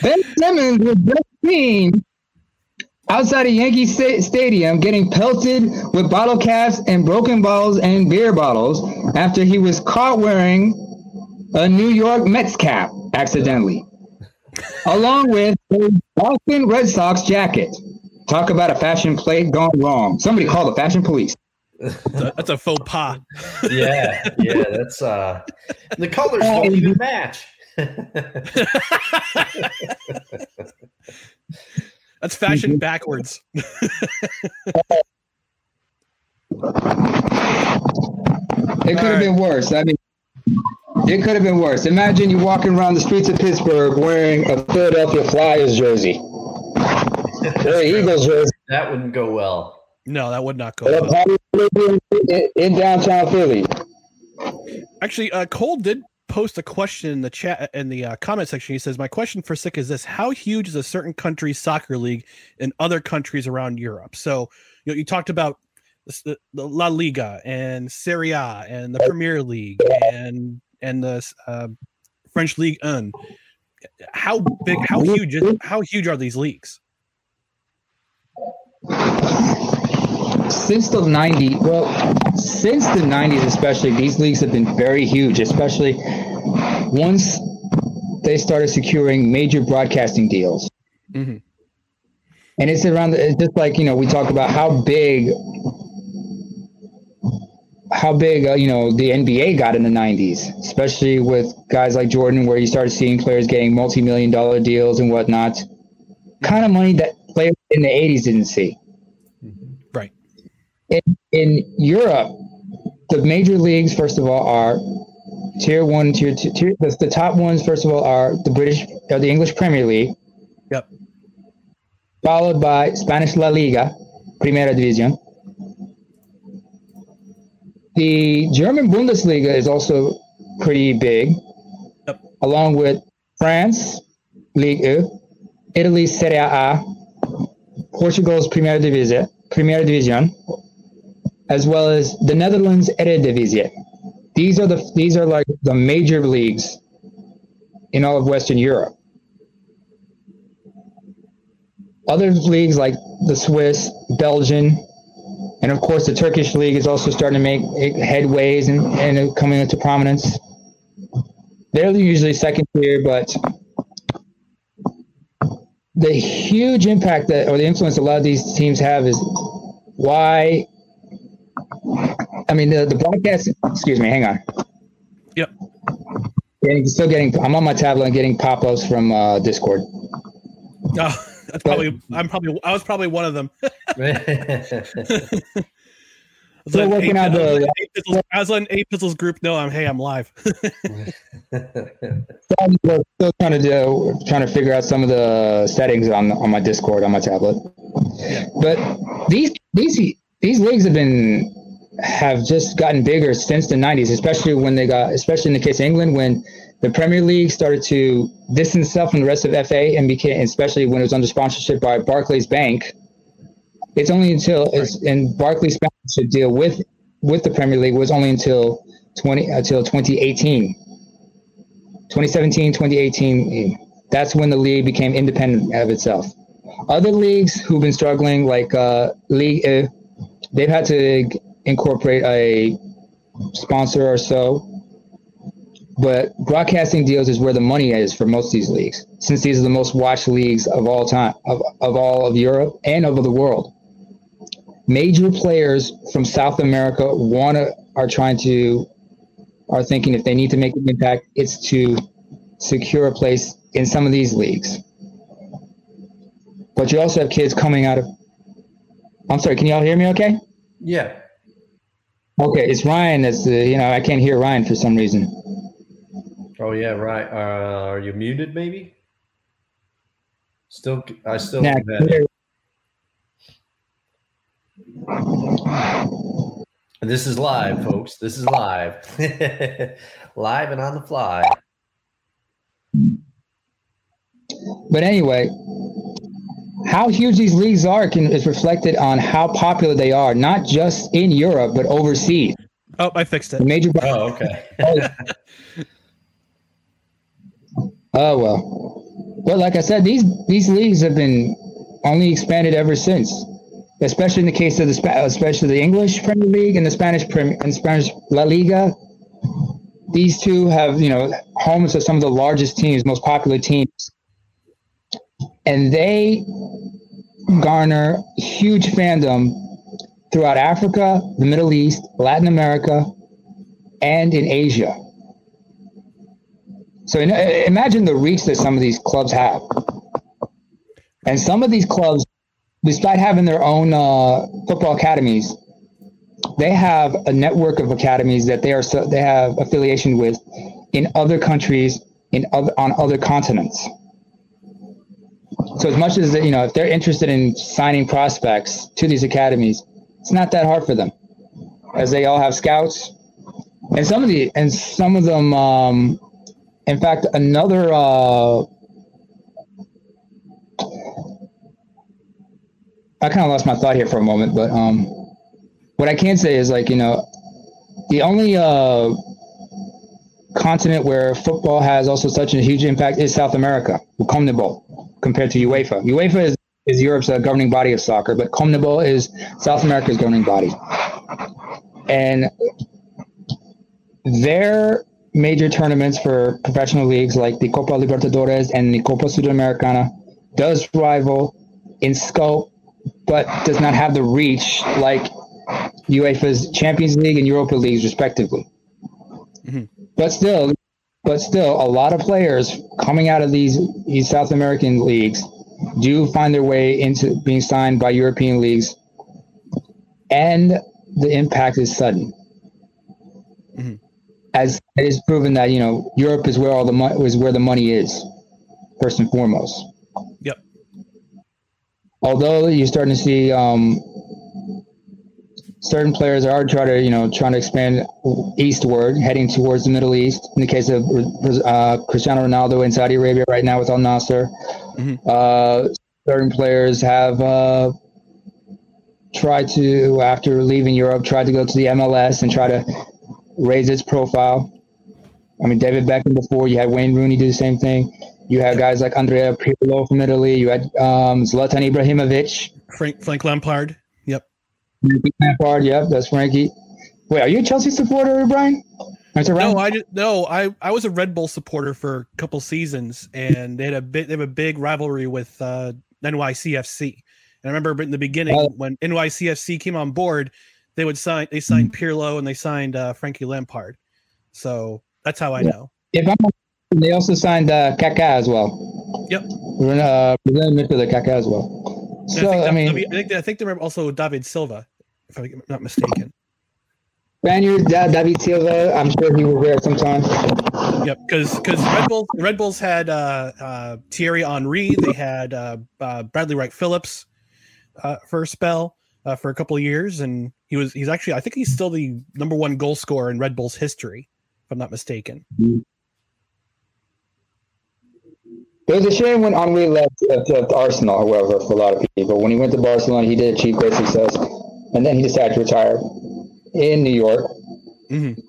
ben Simmons was just seen outside of Yankee Stadium getting pelted with bottle caps and broken bottles and beer bottles after he was caught wearing a New York Mets cap accidentally, along with a Boston Red Sox jacket. Talk about a fashion plate gone wrong. Somebody call the fashion police. That's a, faux pas. yeah, yeah, that's uh the colors don't even match. That's fashion mm-hmm. backwards. it could have been worse. I mean, it could have been worse. Imagine you walking around the streets of Pittsburgh wearing a Philadelphia Flyers jersey or Eagles jersey. That wouldn't go well. No, that would not go well. In downtown Philly. Actually, uh, Cole did post a question in the chat in the uh, comment section. He says, "My question for Sikk is this: How huge is a certain country's soccer league in other countries around Europe?" So, you know, you talked about the, the La Liga and Serie A and the Premier League and and the uh, French League 1. how big, how huge, is, how huge are these leagues? Since the 90s, well, since the 90s especially, these leagues have been very huge, especially once they started securing major broadcasting deals. Mm-hmm. And it's around, it's just like, you know, we talk about how big, how big, uh, you know, the NBA got in the 90s, especially with guys like Jordan, where you started seeing players getting multi million dollar deals and whatnot. Kind of money that players in the 80s didn't see. In, in Europe, the major leagues, first of all, are tier one, tier two, tier, the, the top ones, first of all, are the British, or the English Premier League. Yep. Followed by Spanish La Liga, Primera División. The German Bundesliga is also pretty big, Yep. along with France, Ligue 1, Italy's Serie A, Portugal's Primera División, Primera División, as well as the Netherlands Eredivisie. These are the these are like the major leagues in all of Western Europe. Other leagues like the Swiss, Belgian, and of course the Turkish league is also starting to make headways and, and coming into prominence. They're usually second tier, but the huge impact that or the influence a lot of these teams have is why I mean the, the broadcast excuse me, hang on. Yep. Getting, still getting I'm on my tablet and getting pop-ups from uh, Discord. Oh, that's probably I'm probably I was probably one of them. So Let working out the- eight pistols, I was letting eight pistols group know I'm hey I'm live. So I'm still trying to do trying to figure out some of the settings on on my Discord on my tablet. But these these these leagues have been have just gotten bigger since the 90s, especially when they got especially in the case of England when the Premier League started to distance itself from the rest of FA and became especially when it was under sponsorship by Barclays Bank. It's only until it's, and Barclays sponsorship deal with with the Premier League was only until 20 until 2018. 2017, 2018, that's when the league became independent of itself. Other leagues who've been struggling, like uh, League, uh, they've had to incorporate a sponsor or so. But broadcasting deals is where the money is for most of these leagues, since these are the most watched leagues of all time, of, of all of Europe and of the world. Major players from South America want to are trying to are thinking if they need to make an impact, it's to secure a place in some of these leagues. But you also have kids coming out of. I'm sorry, can y'all hear me okay? yeah. Okay, it's Ryan that's, uh, you know, I can't hear Ryan for some reason. Oh yeah, right. Uh, are you muted? Maybe. Still, I still. Nah, This is live, folks. This is live, live and on the fly. But anyway, how huge these leagues are can, is reflected on how popular they are, not just in Europe, but overseas. oh, I fixed The it. major. Oh, okay. Oh well, but like I said, these these leagues have been only expanded ever since, especially in the case of the Spa- especially the English Premier League and the Spanish Premier and Spanish La Liga. These two have you know homes of some of the largest teams, most popular teams, and they garner huge fandom throughout Africa, the Middle East, Latin America, and in Asia. So in- imagine the reach that some of these clubs have. And some of these clubs, despite having their own uh, football academies, they have a network of academies that they are so, they have affiliation with in other countries in other, on other continents. So as much as you know, if they're interested in signing prospects to these academies, it's not that hard for them, as they all have scouts, and some of the and some of them. Um, in fact, another uh, I kind of lost my thought here for a moment, but um, what I can say is like you know, the only uh, continent where football has also such a huge impact is South America, will come to CONMEBOL, compared to UEFA. UEFA is, is Europe's uh, governing body of soccer, but CONMEBOL is South America's governing body. And their major tournaments for professional leagues like the Copa Libertadores and the Copa Sudamericana does rival in scope, but does not have the reach like UEFA's Champions League and Europa leagues, respectively. Mm-hmm. But still, but still, a lot of players coming out of these these South American leagues do find their way into being signed by European leagues, and the impact is sudden. Mm-hmm. As it is proven that you know Europe is where all the money is where the money is, first and foremost. Yep. Although you're starting to see um, certain players are trying to, you know, trying to expand eastward, heading towards the Middle East. In the case of uh, Cristiano Ronaldo in Saudi Arabia right now with Al Nassr, mm-hmm. uh, certain players have uh, tried to, after leaving Europe, tried to go to the MLS and try to raise its profile. I mean, David Beckham before, you had Wayne Rooney do the same thing. You had guys like Andrea Pirlo from Italy. You had um, Zlatan Ibrahimovic. Frank, Frank Lampard. Lampard, yep, that's Frankie. Wait, are you a Chelsea supporter, Brian? No, I did, no, I I was a Red Bull supporter for a couple seasons, and they had a bit they have a big rivalry with uh, NYCFC. And I remember in the beginning uh, when NYCFC came on board, they would sign they signed mm-hmm. Pirlo and they signed uh, Frankie Lampard. So that's how I know. If I'm, they also signed uh, Kaká as well. Yep. We're in, Uh, Brazilian midfielder Kaká as well. So I, I mean, I think I think they were also David Silva if I'm not mistaken. Spaniard, David Silva. I'm sure he was there sometime. Yep, because because Red Bulls Red Bulls had uh, uh, Thierry Henry. They had uh, uh Bradley Wright Phillips uh, for a spell uh, for a couple of years, and he was he's actually I think he's still the number one goal scorer in Red Bulls history, if I'm not mistaken. It was a shame when Henry left Arsenal, however, for a lot of people. When he went to Barcelona, he did achieve great success and then he decided to retire in New York. Mm-hmm.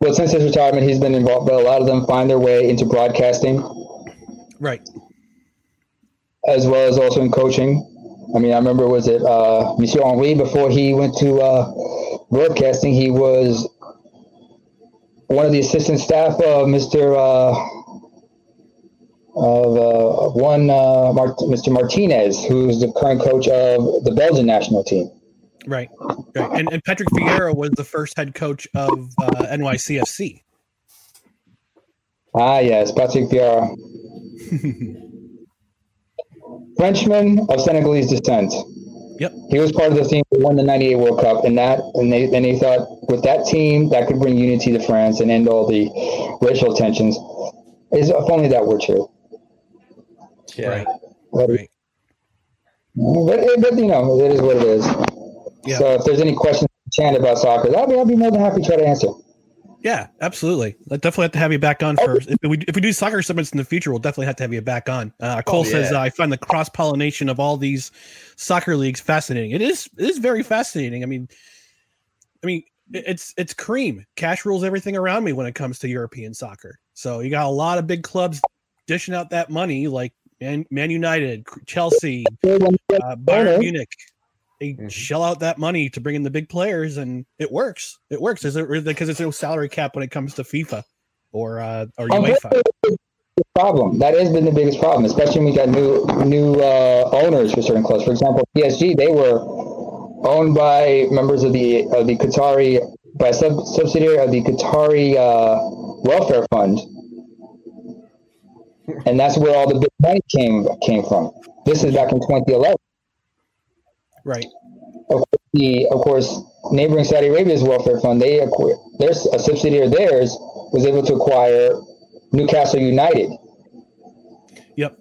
But since his retirement, he's been involved. But a lot of them find their way into broadcasting, right, as well as also in coaching. I mean, I remember was it uh, Monsieur Henry before he went to uh, broadcasting? He was one of the assistant staff of Mr. Uh, of uh, one uh, Mart- Mr. Martinez, who's the current coach of the Belgian national team. Right, right. And, and Patrick Vieira was the first head coach of uh, NYCFC. Ah, yes, Patrick Vieira. Frenchman of Senegalese descent. Yep. He was part of the team that won the '98 World Cup, and that, and they, and they thought with that team that could bring unity to France and end all the racial tensions. Is if only that were true. Yeah. Right. But, right. But, but, you know, it is what it is. Yeah. So if there's any questions, Chan about soccer, I'll be, I'll be more than happy to try to answer. Yeah, absolutely. I definitely have to have you back on for if we if we do soccer summits in the future, we'll definitely have to have you back on. Uh, Cole oh, yeah. says uh, I find the cross pollination of all these soccer leagues fascinating. It is it is very fascinating. I mean, I mean it's it's cream. Cash rules everything around me when it comes to European soccer. So you got a lot of big clubs dishing out that money, like Man, Man United, Chelsea, uh, Bayern Munich they mm-hmm. shell out that money to bring in the big players, and it works. It works. Is it because there's no salary cap when it comes to FIFA or uh, or UEFA? problem that has been the biggest problem, especially when we got new new uh, owners for certain clubs. For example, PSG they were owned by members of the of the Qatari by a sub, subsidiary of the Qatari uh, welfare fund, and that's where all the big money came came from. This is back in 2011. Right. Of course, the, of course, neighboring Saudi Arabia's welfare fund, they acquired, there's a subsidiary of theirs was able to acquire Newcastle United. Yep.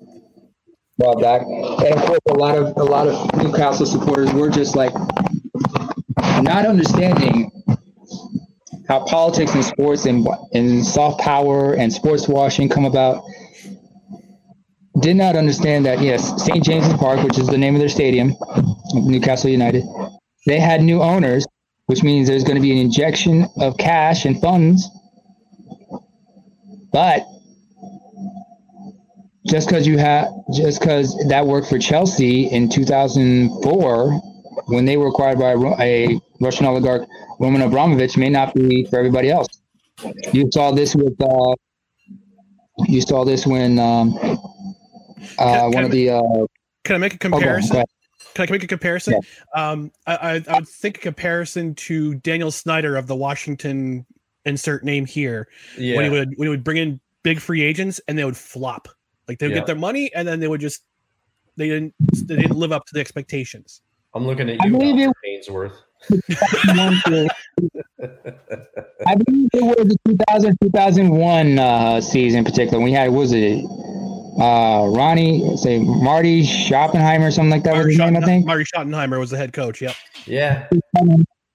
While back, and of course, a lot of a lot of Newcastle supporters were just like not understanding how politics and sports and and soft power and sports washing come about did not understand that yes, St. James's Park, which is the name of their stadium, Newcastle United, they had new owners, which means there's going to be an injection of cash and funds But just because you had, just because that worked for Chelsea in 2004, when they were acquired by a Russian oligarch, Roman Abramovich, may not be for everybody else. You saw this with, uh, you saw this when um, uh, Can- one of the. Uh, Can I make a oh, comparison? Go ahead. Can I make a comparison? Um, I, I, I would think a comparison to Daniel Snyder of the Washington insert name here Yeah. when he would when he would bring in big free agents and they would flop. Like they would Yeah. get their money and then they would just they didn't they didn't live up to the expectations. I'm looking at I you, believe Dr. Ainsworth. I believe it was the 2000 2001 uh, season in particular. We had, was it uh, Ronnie, say Marty Schottenheimer, or something like that was Marty his name, I think. Marty Schottenheimer was the head coach. Yep. Yeah.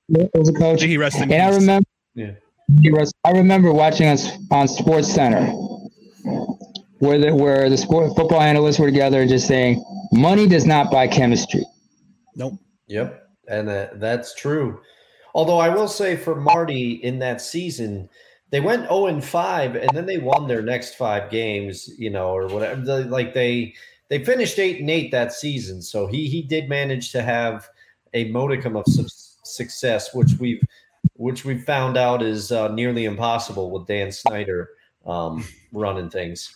was a coach. He rest in And I remember, Yeah. he was- I remember watching us on Sports Center where the, where the sport football analysts were together and just saying, money does not buy chemistry. Nope. Yep, and that, that's true. Although I will say for Marty in that season, they went 0 and 5 and then they won their next 5 games, you know, or whatever. The- Like they they finished 8 and 8 that season. So he he did manage to have a modicum of su- success which we've which we've found out is uh, nearly impossible with Dan Snyder um, running things.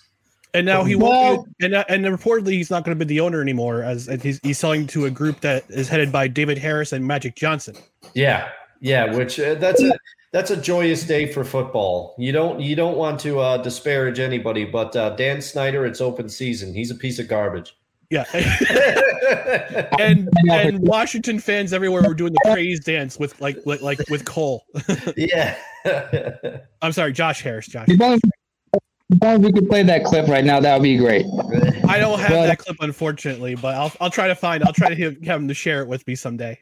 And now he Well- won't. Be, and uh, and reportedly he's not going to be the owner anymore, as as he's, he's selling to a group that is headed by David Harris and Magic Johnson. Yeah, yeah, which uh, that's a that's a joyous day for football. You don't you don't want to uh, disparage anybody, but uh, Dan Snyder, it's open season. He's a piece of garbage. Yeah. and and Washington fans everywhere were doing the praise dance with like like, like with Cole. yeah. I'm sorry, Josh Harris. Josh. If only, if we could play that clip right now, that would be great. I don't have Well- that clip unfortunately, but I'll I'll try to find. I'll try to have have him to share it with me someday.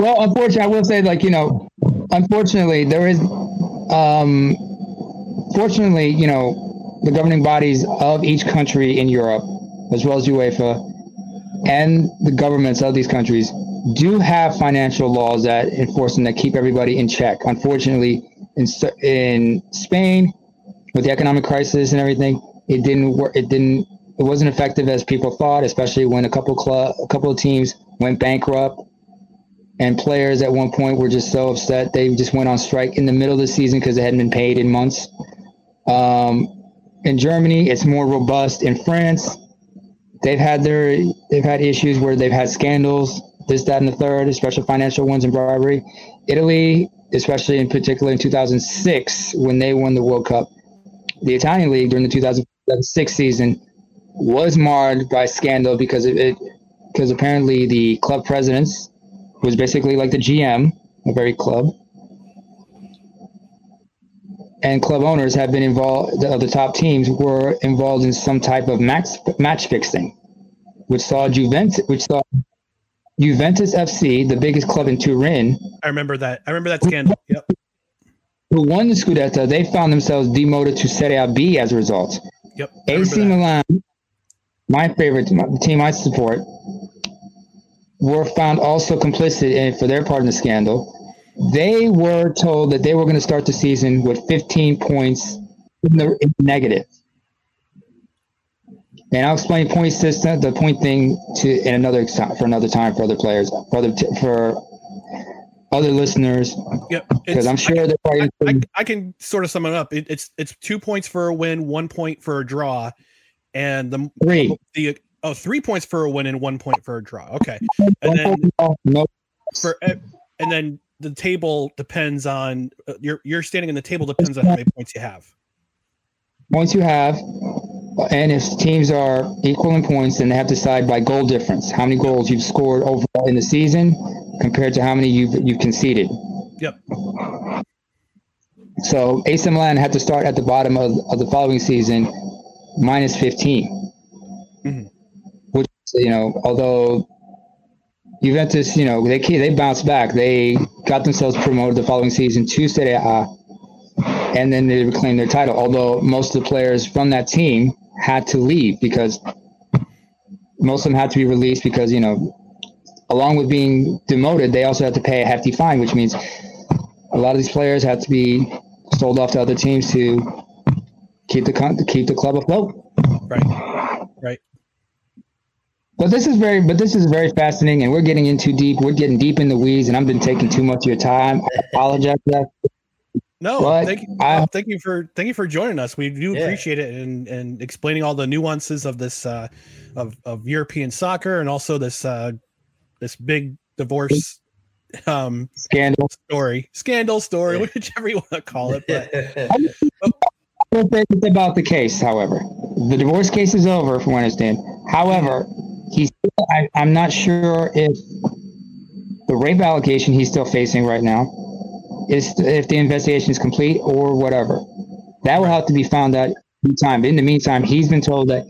Well, unfortunately, I will say, like you know, unfortunately, there is, um, fortunately, you know, the governing bodies of each country in Europe, as well as UEFA, and the governments of these countries do have financial laws that enforce them that keep everybody in check. Unfortunately, in in Spain, with the economic crisis and everything, it didn't work. It didn't. It wasn't effective as people thought, especially when a couple club, a couple of teams went bankrupt and players at one point were just so upset they just went on strike in the middle of the season because they hadn't been paid in months. Um, in Germany, it's more robust. In France, they've had their they've had issues where they've had scandals, this, that, and the third, especially financial ones and bribery. Italy, especially in particular in 2006 when they won the World Cup, the Italian league during the 2006 season was marred by scandal because it because apparently the club presidents was basically like the GM of every club. And club owners have been involved, of the top teams were involved in some type of max, match fixing, which saw Juventus, which saw Juventus FC, the biggest club in Turin, I remember that. I remember that scandal. Yep. who won the Scudetto, they found themselves demoted to Serie A B as a result. Yep. AC. Milan, my favorite team I support, were found also complicit in for their part in the scandal. They were told that they were going to start the season with 15 points in the, in the negative. And I'll explain point system, the point thing to in another for another time for other players, for other for other listeners, Yep. because I'm sure they're I, I, I can sort of sum it up. It, it's it's two points for a win, one point for a draw, and the three. the oh three points for a win and one point for a draw. Okay, and then for e- and then the table depends on uh, your your standing in the table depends on how many points you have. points you have, and if teams are equal in points, then they have to decide by goal difference. How many goals you've scored overall in the season compared to how many you've you've conceded. Yep. So AC Milan had to start at the bottom of, of the following season, minus 15. Mhm. You know, although Juventus, you know, they they bounced back. They got themselves promoted the following season to Serie A, and then they reclaimed their title. Although most of the players from that team had to leave because most of them had to be released because you know, along with being demoted, they also had to pay a hefty fine, which means a lot of these players had to be sold off to other teams to keep the con- keep the club afloat. Right. Right. But this is very, but this is very fascinating, and we're getting in too deep. We're getting deep in the weeds, and I've been taking too much of your time. I apologize. No, But thank you. I- thank you for thank you for joining us. We do Yeah. appreciate it and and explaining all the nuances of this uh of of European soccer and also this uh this big divorce um Scandal. story, scandal story, whichever you want to call it. But I don't think it's about the case, however. The divorce case is over, from what I understand. However, he's. I, I'm not sure if the rape allegation he's still facing right now is if the investigation is complete or whatever. That will have to be found out in time. But in the meantime, he's been told that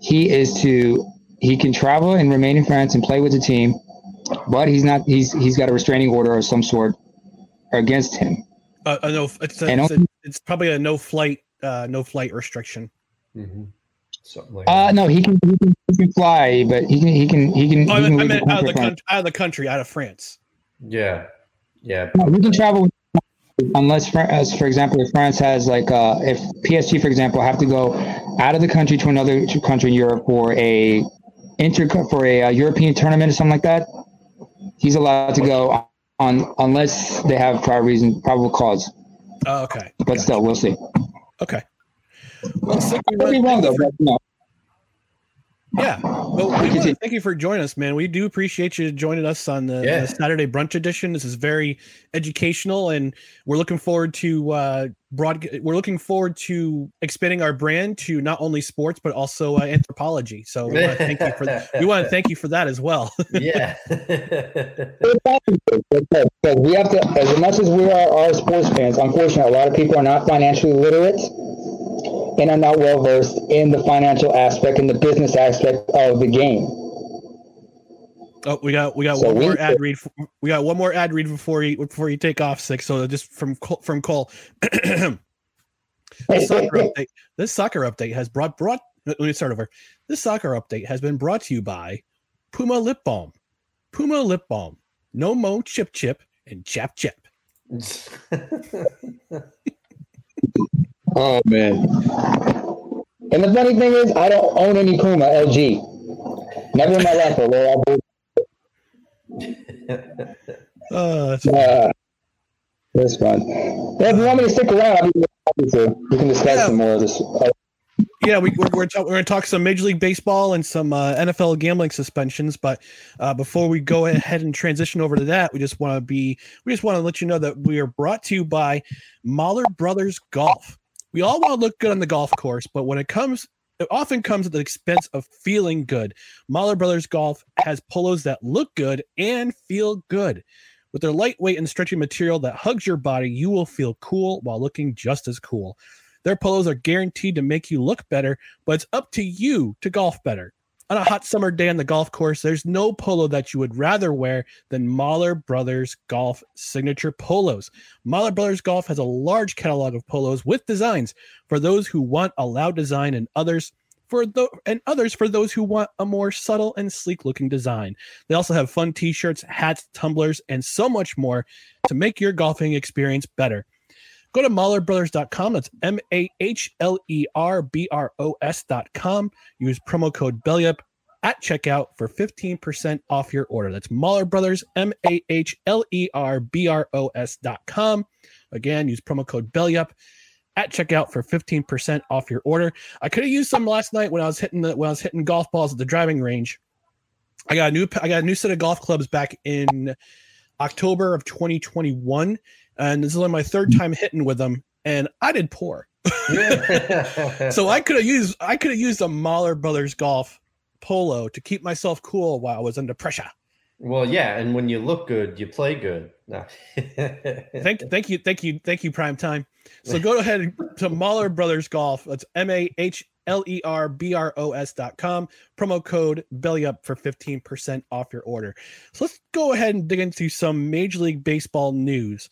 he is to he can travel and remain in France and play with the team, but he's not. He's he's got a restraining order of some sort against him. uh, a no, it's a, it's, a, it's probably a no flight uh no flight restriction. Mhm. Something like Uh, that. no, he can, he can he can fly, but he can he can he can. Oh, I he can meant, I meant out of the country country, out of the country, out of France. Yeah. Yeah. No, he can travel unless, as for example, if France has like uh, if PSG, for example, have to go out of the country to another country in Europe for a inter for a uh, European tournament or something like that, he's allowed to go on unless they have prior reason, probable cause. Oh, okay. But still, we'll see. Okay. Well, Sikk, we Could be wrong though. But, no. Yeah. Well, we want to thank you for joining us, man. We do appreciate you joining us on the, Yeah. the Saturday brunch edition. This is very educational, and we're looking forward to uh, broad. We're looking forward to expanding our brand to not only sports but also uh, anthropology. So we want to thank you for we want to thank you for that as well. yeah. Because we have to, as much as we are, are sports fans, unfortunately, a lot of people are not financially literate and are not well versed in the financial aspect and the business aspect of the game. Oh, we got we got So one more we- ad read. We got one more ad read before you before you take off. Sikk. So just from from Cole. this soccer update. This soccer update has brought brought. Let me start over. This soccer update has been brought to you by Puma Lip Balm. Puma Lip Balm. No mo chip chip and chap chip. Oh man! And the funny thing is, I don't own any Puma LG. Never in my life. Although I Uh, it's- Uh, that's fun. If you want me to stick around, I'll be happy to. We can discuss Yeah. some more of this. Yeah, we, we're we're, talk, we're going to talk some Major League Baseball and some uh, NFL gambling suspensions. But uh, before we go ahead and transition over to that, we just want to be we just want to let you know that we are brought to you by Mahler Brothers Golf. We all want to look good on the golf course, but when it comes, it often comes at the expense of feeling good. Mahler Brothers Golf has polos that look good and feel good. With their lightweight and stretchy material that hugs your body, you will feel cool while looking just as cool. Their polos are guaranteed to make you look better, but it's up to you to golf better. On a hot summer day on the golf course, there's no polo that you would rather wear than Mahler Brothers Golf signature polos. Mahler Brothers Golf has a large catalog of polos with designs for those who want a loud design and others for the and others for those who want a more subtle and sleek looking design. They also have fun t-shirts, hats, tumblers, and so much more to make your golfing experience better. Go to MahlerBrothers.com. That's M A H L E R B R O S.com. Use promo code BELLYUP at checkout for 15% off your order. That's Mahler Brothers, M A H L E R B R O S.com. Again, use promo code BELLYUP at checkout for 15% off your order. I could have used some last night when I was hitting the when I was hitting golf balls at the driving range. I got a new I got a new set of golf clubs back in October of 2021 and this is only my third mm. time hitting with them and I did poor. so I could have used I could have used a Mahler Brothers golf polo to keep myself cool while I was under pressure. well, yeah, and when you look good, you play good. No. Thank thank you thank you thank you prime time. So go ahead to Mahler Brothers Golf. That's M A H L E R B R O S dot com. Promo code belly up for 15% off your order. So let's go ahead and dig into some Major League Baseball news.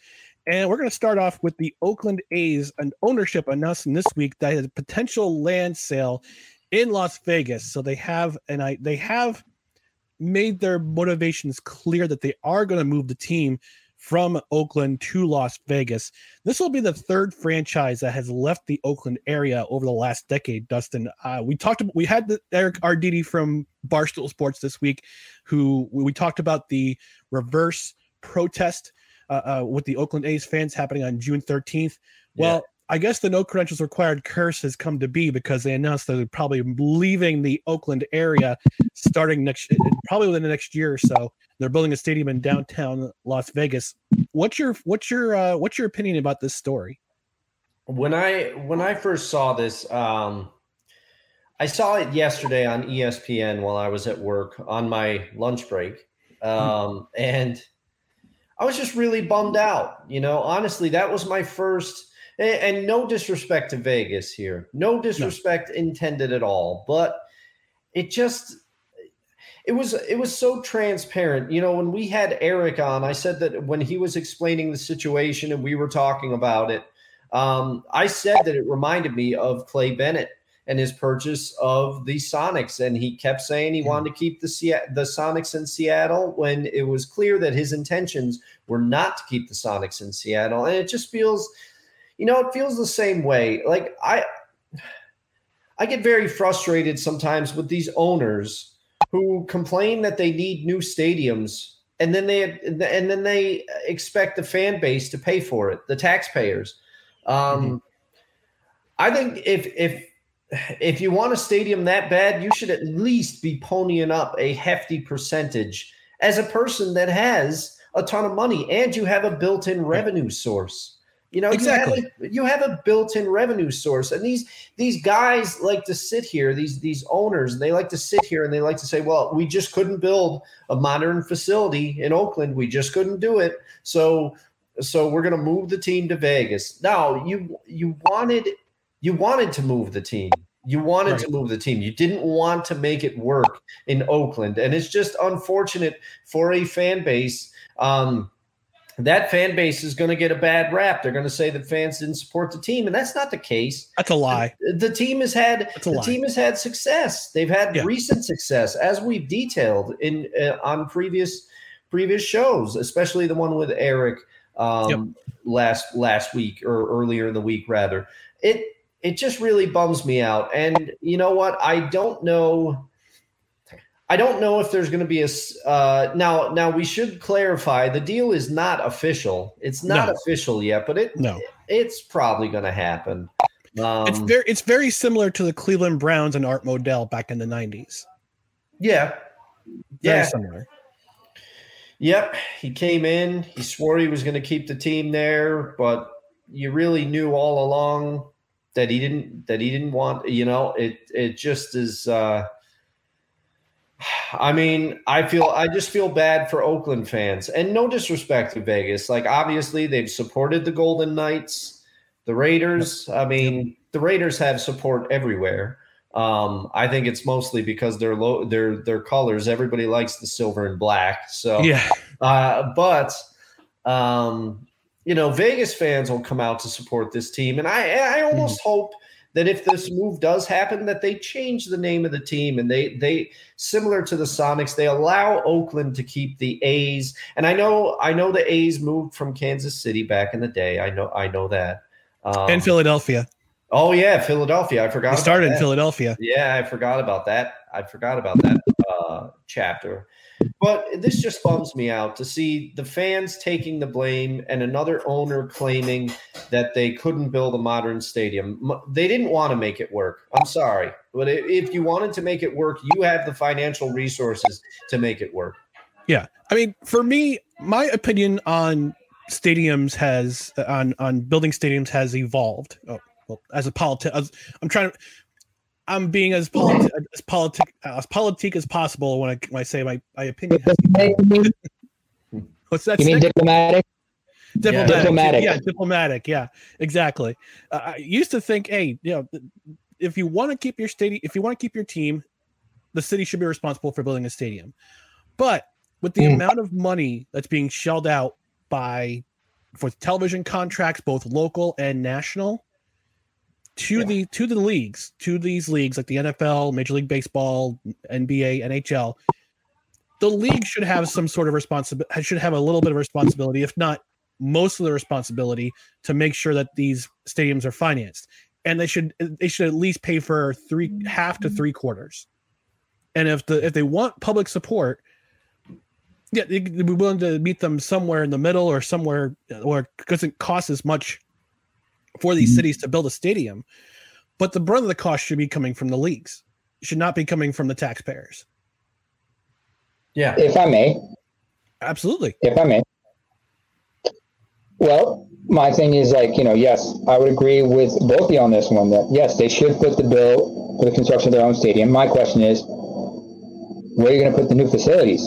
And we're going to start off with the Oakland A's, an ownership announcing this week that a potential land sale in Las Vegas. So they have and I they have made their motivations clear that they are going to move the team from Oakland to Las Vegas. This will be the third franchise that has left the Oakland area over the last decade. Dustin, uh, we talked about we had the, Eric Arditi from Barstool Sports this week, who we talked about the reverse protest uh, uh, with the Oakland A's fans happening on June 13th. Well, yeah. I guess the no credentials required curse has come to be because they announced that they're probably leaving the Oakland area starting next, probably within the next year or so. They're building a stadium in downtown Las Vegas. What's your what's your uh, what's your opinion about this story? When I when I first saw this, um, I saw it yesterday on ESPN while I was at work on my lunch break, hmm. um, and I was just really bummed out. You know, honestly, that was my first. And, and no disrespect to Vegas here, no disrespect no. intended at all, but it just it was it was so transparent you know when we had eric on i said that when he was explaining the situation and we were talking about it um, i said that it reminded me of clay bennett and his purchase of the sonics and he kept saying he hmm. wanted to keep the the sonics in seattle when it was clear that his intentions were not to keep the sonics in seattle and it just feels you know it feels the same way like i i get very frustrated sometimes with these owners who complain that they need new stadiums and then they and then they expect the fan base to pay for it, the taxpayers. Um, mm-hmm. I think if if if you want a stadium that bad, you should at least be ponying up a hefty percentage as a person that has a ton of money and you have a built-in revenue source. You know, exactly. You have, a, you have a built-in revenue source, and these these guys like to sit here. These these owners, they like to sit here and they like to say, "Well, we just couldn't build a modern facility in Oakland. We just couldn't do it. So, so we're going to move the team to Vegas." Now, you you wanted you wanted to move the team. You wanted right. to move the team. You didn't want to make it work in Oakland, and it's just unfortunate for a fan base. Um, that fan base is going to get a bad rap. They're going to say that fans didn't support the team, and that's not the case. That's a lie. The, the team has had the lie. team has had success. They've had yeah. recent success, as we've detailed in uh, on previous previous shows, especially the one with Eric um, yep. last last week or earlier in the week, rather. It it just really bums me out, and you know what? I don't know I don't know if there's going to be a uh, now. Now we should clarify the deal is not official. It's not no. official yet, but it no, it's probably going to happen. Um, it's very it's very similar to the Cleveland Browns and Art Modell back in the '90s. Yeah, very yeah. similar. Yep, he came in. He swore he was going to keep the team there, but you really knew all along that he didn't. That he didn't want. You know, it it just is. Uh, I mean, I feel I just feel bad for Oakland fans, and no disrespect to Vegas. Like, obviously, they've supported the Golden Knights, the Raiders. I mean, the Raiders have support everywhere. Um, I think it's mostly because they're low, their their colors. Everybody likes the silver and black. So yeah, uh, but um, you know, Vegas fans will come out to support this team, and I I almost mm-hmm. hope that if this move does happen, that they change the name of the team and they they similar to the Sonics, they allow Oakland to keep the A's. And I know I know the A's moved from Kansas City back in the day. I know I know that. Um, and Philadelphia. Oh yeah, Philadelphia. I forgot. They started in Philadelphia. Yeah, I forgot about that. I forgot about that uh, chapter. But this just bums me out to see the fans taking the blame and another owner claiming that they couldn't build a modern stadium. They didn't want to make it work. I'm sorry. But if you wanted to make it work, you have the financial resources to make it work. Yeah. I mean, for me, my opinion on stadiums has on on building stadiums has evolved. Oh, well, as a politic, I'm trying to I'm being as politic as politic as politic as possible when I, when I say my, my opinion. What's that? You mean diplomatic? Diplomatic. Yeah, diplomatic. Yeah, diplomatic. Yeah, exactly. Uh, I used to think, hey, you know, if you want to keep your stadium, if you want to keep your team, the city should be responsible for building a stadium. But with the mm. amount of money that's being shelled out by for television contracts, both local and national, to yeah. the to the leagues, to these leagues like the NFL, Major League Baseball, NBA, NHL, the league should have some sort of responsibility. Should have a little bit of responsibility, if not most of the responsibility, to make sure that these stadiums are financed, and they should they should at least pay for three half to mm-hmm. three quarters. And if the if they want public support, yeah, they would be willing to meet them somewhere in the middle or somewhere, or it doesn't cost as much for these mm-hmm. cities to build a stadium. But the brunt of the cost should be coming from the leagues. It should not be coming from the taxpayers. Yeah. If I may, Absolutely. if I may. Well, my thing is like, you know, yes, I would agree with both of you on this one that yes, they should put the bill for the construction of their own stadium. My question is, where are you going to put the new facilities?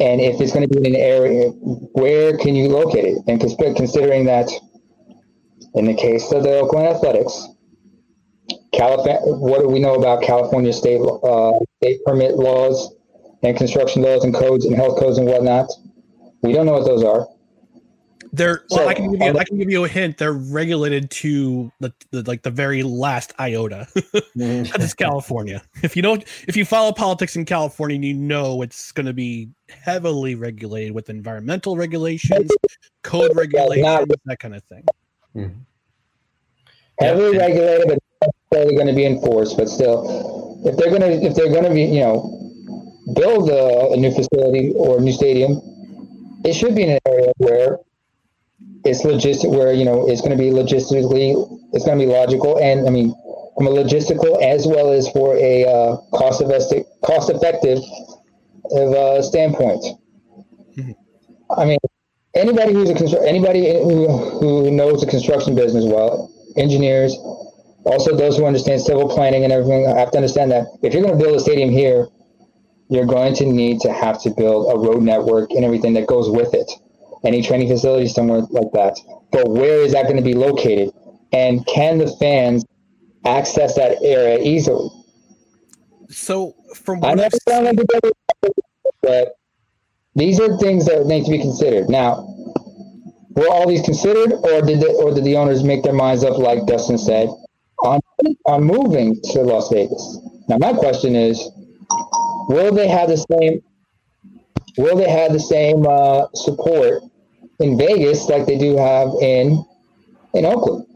And if it's going to be in an area, where can you locate it? And considering that, in the case of the Oakland Athletics, California, what do we know about California state uh, state permit laws and construction laws and codes and health codes and whatnot? We don't know what those are. They're well, So, I can give you the- I can give you a hint. They're regulated to the, the like the very last iota. Mhm. 'Cause it's California. If you don't if you follow politics in California, you know it's gonna be heavily regulated with environmental regulations, code regulations, that kind of thing. Heavily Yeah. regulated, but not necessarily going to be enforced. But still, if they're going to if they're going to be you know build a, a new facility or a new stadium, it should be in an area where it's logistic where you know it's going to be logistically it's going to be logical and I mean from a logistical as well as for a uh, cost effective cost effective uh, standpoint. I mean, anybody who's a anybody who, who knows the construction business well, engineers, also those who understand civil planning and everything, have to understand that if you're going to build a stadium here, you're going to need to have to build a road network and everything that goes with it. Any training facility somewhere like that. But where is that going to be located? And can the fans access that area easily? So from I what sounds like but these are things that need to be considered. Now, were all these considered, or did the, or did the owners make their minds up, like Dustin said, on on moving to Las Vegas? Now, my question is, will they have the same? Will they have the same uh, support in Vegas like they do have in in Oakland?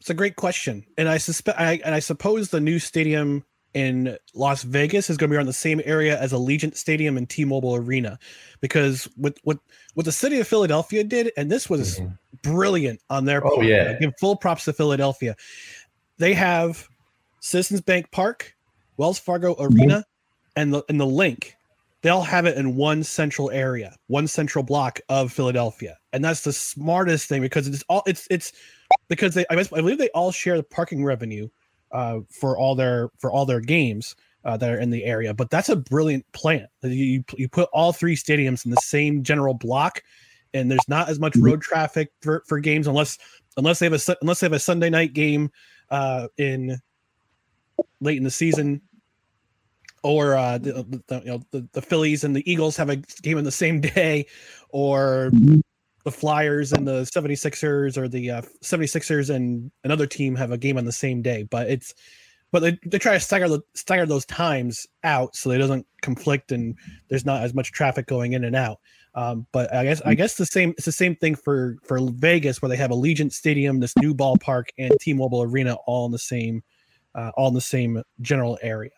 It's a great question, and I suspect, and I suppose the new stadium in Las Vegas is going to be around the same area as Allegiant Stadium and T-Mobile Arena, because what what what the city of Philadelphia did, and this was mm-hmm. brilliant on their Oh, yeah. I give full props to Philadelphia. They have Citizens Bank Park, Wells Fargo mm-hmm. Arena, and the and the Linc. They all have it in one central area, one central block of Philadelphia, and that's the smartest thing because it's all it's it's because they I believe they all share the parking revenue uh, for all their for all their games uh, that are in the area. But that's a brilliant plan. You, you put all three stadiums in the same general block, and there's not as much road traffic for, for games unless unless they have a unless they have a Sunday night game uh, in late in the season. Or uh, the, the, you know the, the Phillies and the Eagles have a game on the same day, or the Flyers and the 76ers or the uh, 76ers and another team have a game on the same day, but it's but they, they try to stagger the stagger those times out so it doesn't conflict and there's not as much traffic going in and out. Um, but I guess I guess the same it's the same thing for for Vegas where they have Allegiant Stadium, this new ballpark, and T-Mobile Arena all in the same uh, all in the same general area.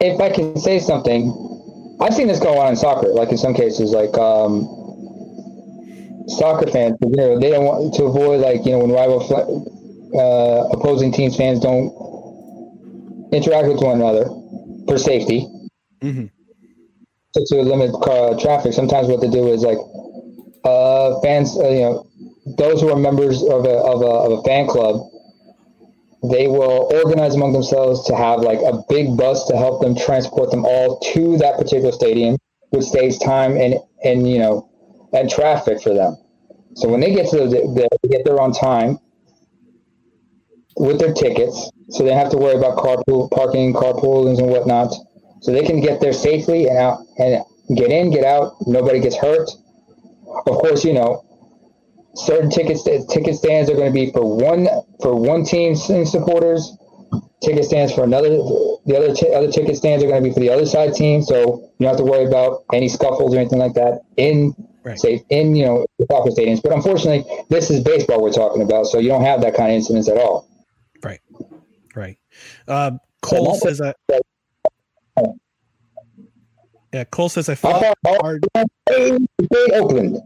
if I can say something, I've seen this go on in soccer. Like in some cases, like um, soccer fans, you know, they don't want to avoid like you know when rival uh, opposing teams fans don't interact with one another for safety Mhm. to, to limit car traffic. Sometimes what they do is like uh, fans, uh, you know, those who are members of a, of a of a fan club they will organize among themselves to have like a big bus to help them transport them all to that particular stadium, which saves time and and you know and traffic for them. So when they get to the, the they get there on time with their tickets, so they don't have to worry about carpool parking, carpoolings and whatnot. So they can get there safely and out and get in, get out. Nobody gets hurt. Of course, you know certain ticket ticket stands are going to be for one for one team supporters. Ticket stands for another the other t- other ticket stands are going to be for the other side team, so you don't have to worry about any scuffles or anything like that in Right. say in you know the soccer stadiums. But unfortunately, this is baseball we're talking about, so you don't have that kind of incidents at all. Right. Right. Uh, Cole not- says that. Yeah, Cole says I I fought thought hard. hey, Oakland.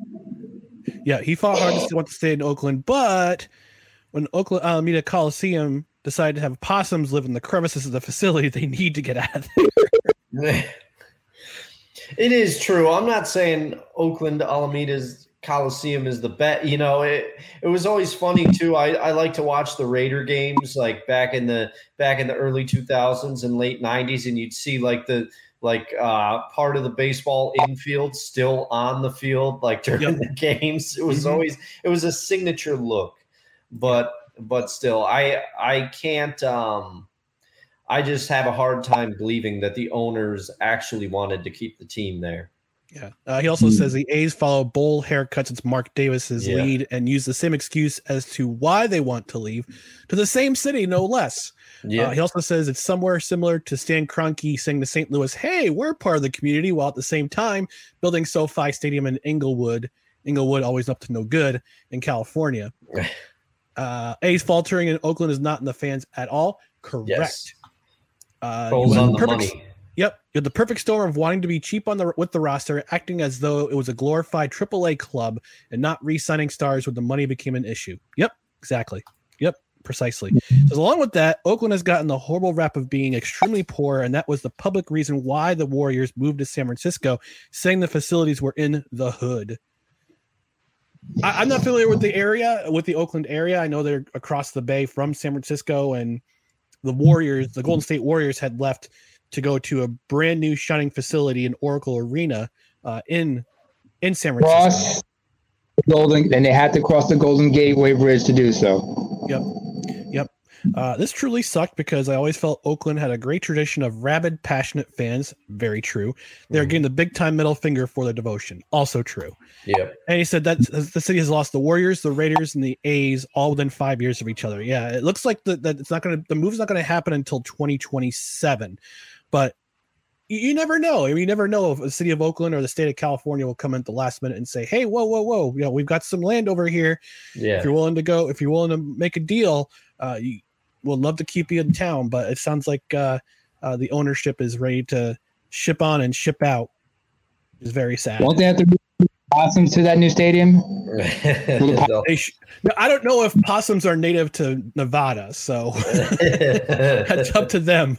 Yeah, he fought hard to still want to stay in Oakland, but when Oakland Alameda Coliseum decided to have possums live in the crevices of the facility, they need to get out of there. It is true. I'm not saying Oakland Alameda's Coliseum is the best. You know, it it was always funny too. I, I like to watch the Raider games like back in the back in the early 2000s and late 90s, and you'd see like the like uh part of the baseball infield still on the field like during Yep. the games. It was Mhm. always it was a signature look, but but still, I I can't um I just have a hard time believing that the owners actually wanted to keep the team there. Yeah. Uh, he also says the A's follow bowl haircuts It's Mark Davis's Yeah. lead and use the same excuse as to why they want to leave to the same city, no less. Uh, he also says it's somewhere similar to Stan Kroenke saying to St. Louis, "Hey, we're part of the community," while at the same time building SoFi Stadium in Inglewood. Inglewood always up to no good in California. Uh, A's faltering in Oakland is not in the fans at all. Correct. Yes. Uh, Rolls on the perfect- money. Yep, you had the perfect storm of wanting to be cheap on the with the roster, acting as though it was a glorified AAA club, and not re-signing stars when the money became an issue. Yep, exactly. Yep, precisely. So along with that, Oakland has gotten the horrible rap of being extremely poor, and that was the public reason why the Warriors moved to San Francisco, saying the facilities were in the hood. I, I'm not familiar with the area, with the Oakland area. I know they're across the bay from San Francisco, and the Warriors, the Golden State Warriors, had left to go to a brand new shining facility in Oracle Arena uh, in in San Francisco. Cross Golden, and they had to cross the Golden Gateway Bridge to do so. Yep. Uh, this truly sucked because I always felt Oakland had a great tradition of rabid, passionate fans. Very true. They're getting the big time middle finger for their devotion. Also true. Yeah. And he said that the city has lost the Warriors, the Raiders, and the A's all within five years of each other. Yeah, it looks like the, that it's not going to the move's not going to happen until 2027, but you, you never know. I mean, you never know if the city of Oakland or the state of California will come in at the last minute and say, "Hey, whoa, whoa, whoa! You know, we've got some land over here. Yeah. If you're willing to go, if you're willing to make a deal, uh, you, we'll love to keep you in town." But it sounds like uh, uh, the ownership is ready to ship on and ship out. Is very sad. Won't they have to bring possums to that new stadium? They'll- sh- Now, I don't know if possums are native to Nevada, so that's up to them.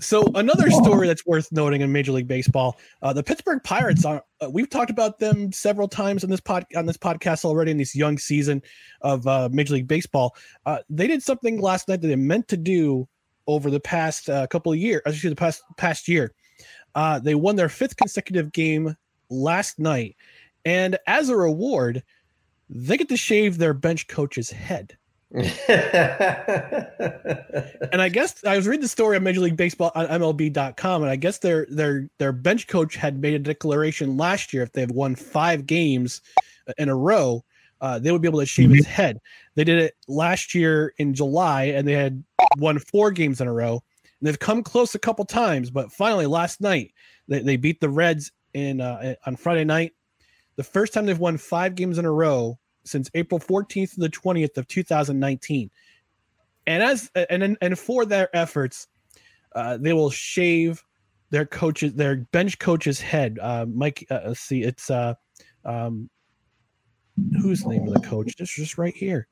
So another story that's worth noting in Major League Baseball, uh, the Pittsburgh Pirates are. Uh, we've talked about them several times on this pod on this podcast already in this young season of uh, Major League Baseball. Uh, they did something last night that they meant to do over the past uh, couple of years, actually the past past year. Uh, they won their fifth consecutive game last night, and as a reward, they get to shave their bench coach's head. And I guess I was reading the story on Major League Baseball on MLB.com, and I guess their their their bench coach had made a declaration last year if they've won five games in a row, uh, they would be able to shave his head. They did it last year in July, and they had won four games in a row. And they've come close a couple times, but finally last night they, they beat the Reds in uh, on Friday night. The first time they've won five games in a row since April 14th to the 20th of 2019 and as and and for their efforts, uh, they will shave their coaches, their bench coach's head. Uh, Mike, uh, let's see, it's uh, um, who's the name of the coach? This is just right here.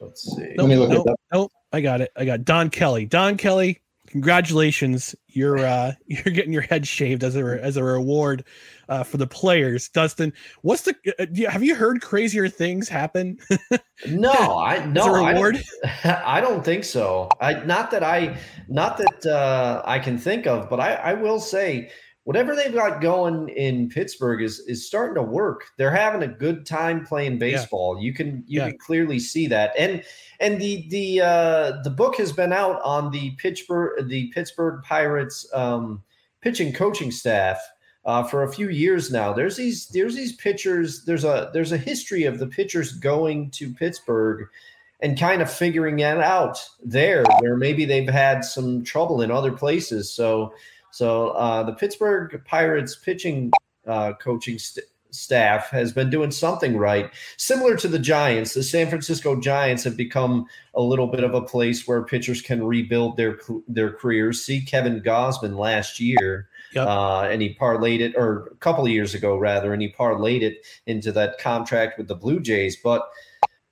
Let's see. Let me look it nope, up. nope, I got it. I got Don Kelly. Don Kelly, congratulations! You're uh, you're getting your head shaved as a as a reward uh, for the players. Dustin, what's the? Uh, you- have you heard crazier things happen No, I no a I don't- reward? I don't think so. I not that I not that uh, I can think of, but I, I will say whatever they've got going in Pittsburgh is is starting to work. They're having a good time playing baseball. You can you Yeah. can clearly see that. And and the the uh, the book has been out on the Pittsburgh the Pittsburgh Pirates um, pitching coaching staff uh, for a few years now. There's these there's these pitchers. There's a there's a history of the pitchers going to Pittsburgh and kind of figuring it out there where maybe they've had some trouble in other places. So so uh, the Pittsburgh Pirates pitching uh, coaching st- staff has been doing something right. Similar to the Giants, the San Francisco Giants have become a little bit of a place where pitchers can rebuild their their careers. See Kevin Gausman last year. Yep. Uh, and he parlayed it, or a couple of years ago, rather, and he parlayed it into that contract with the Blue Jays. But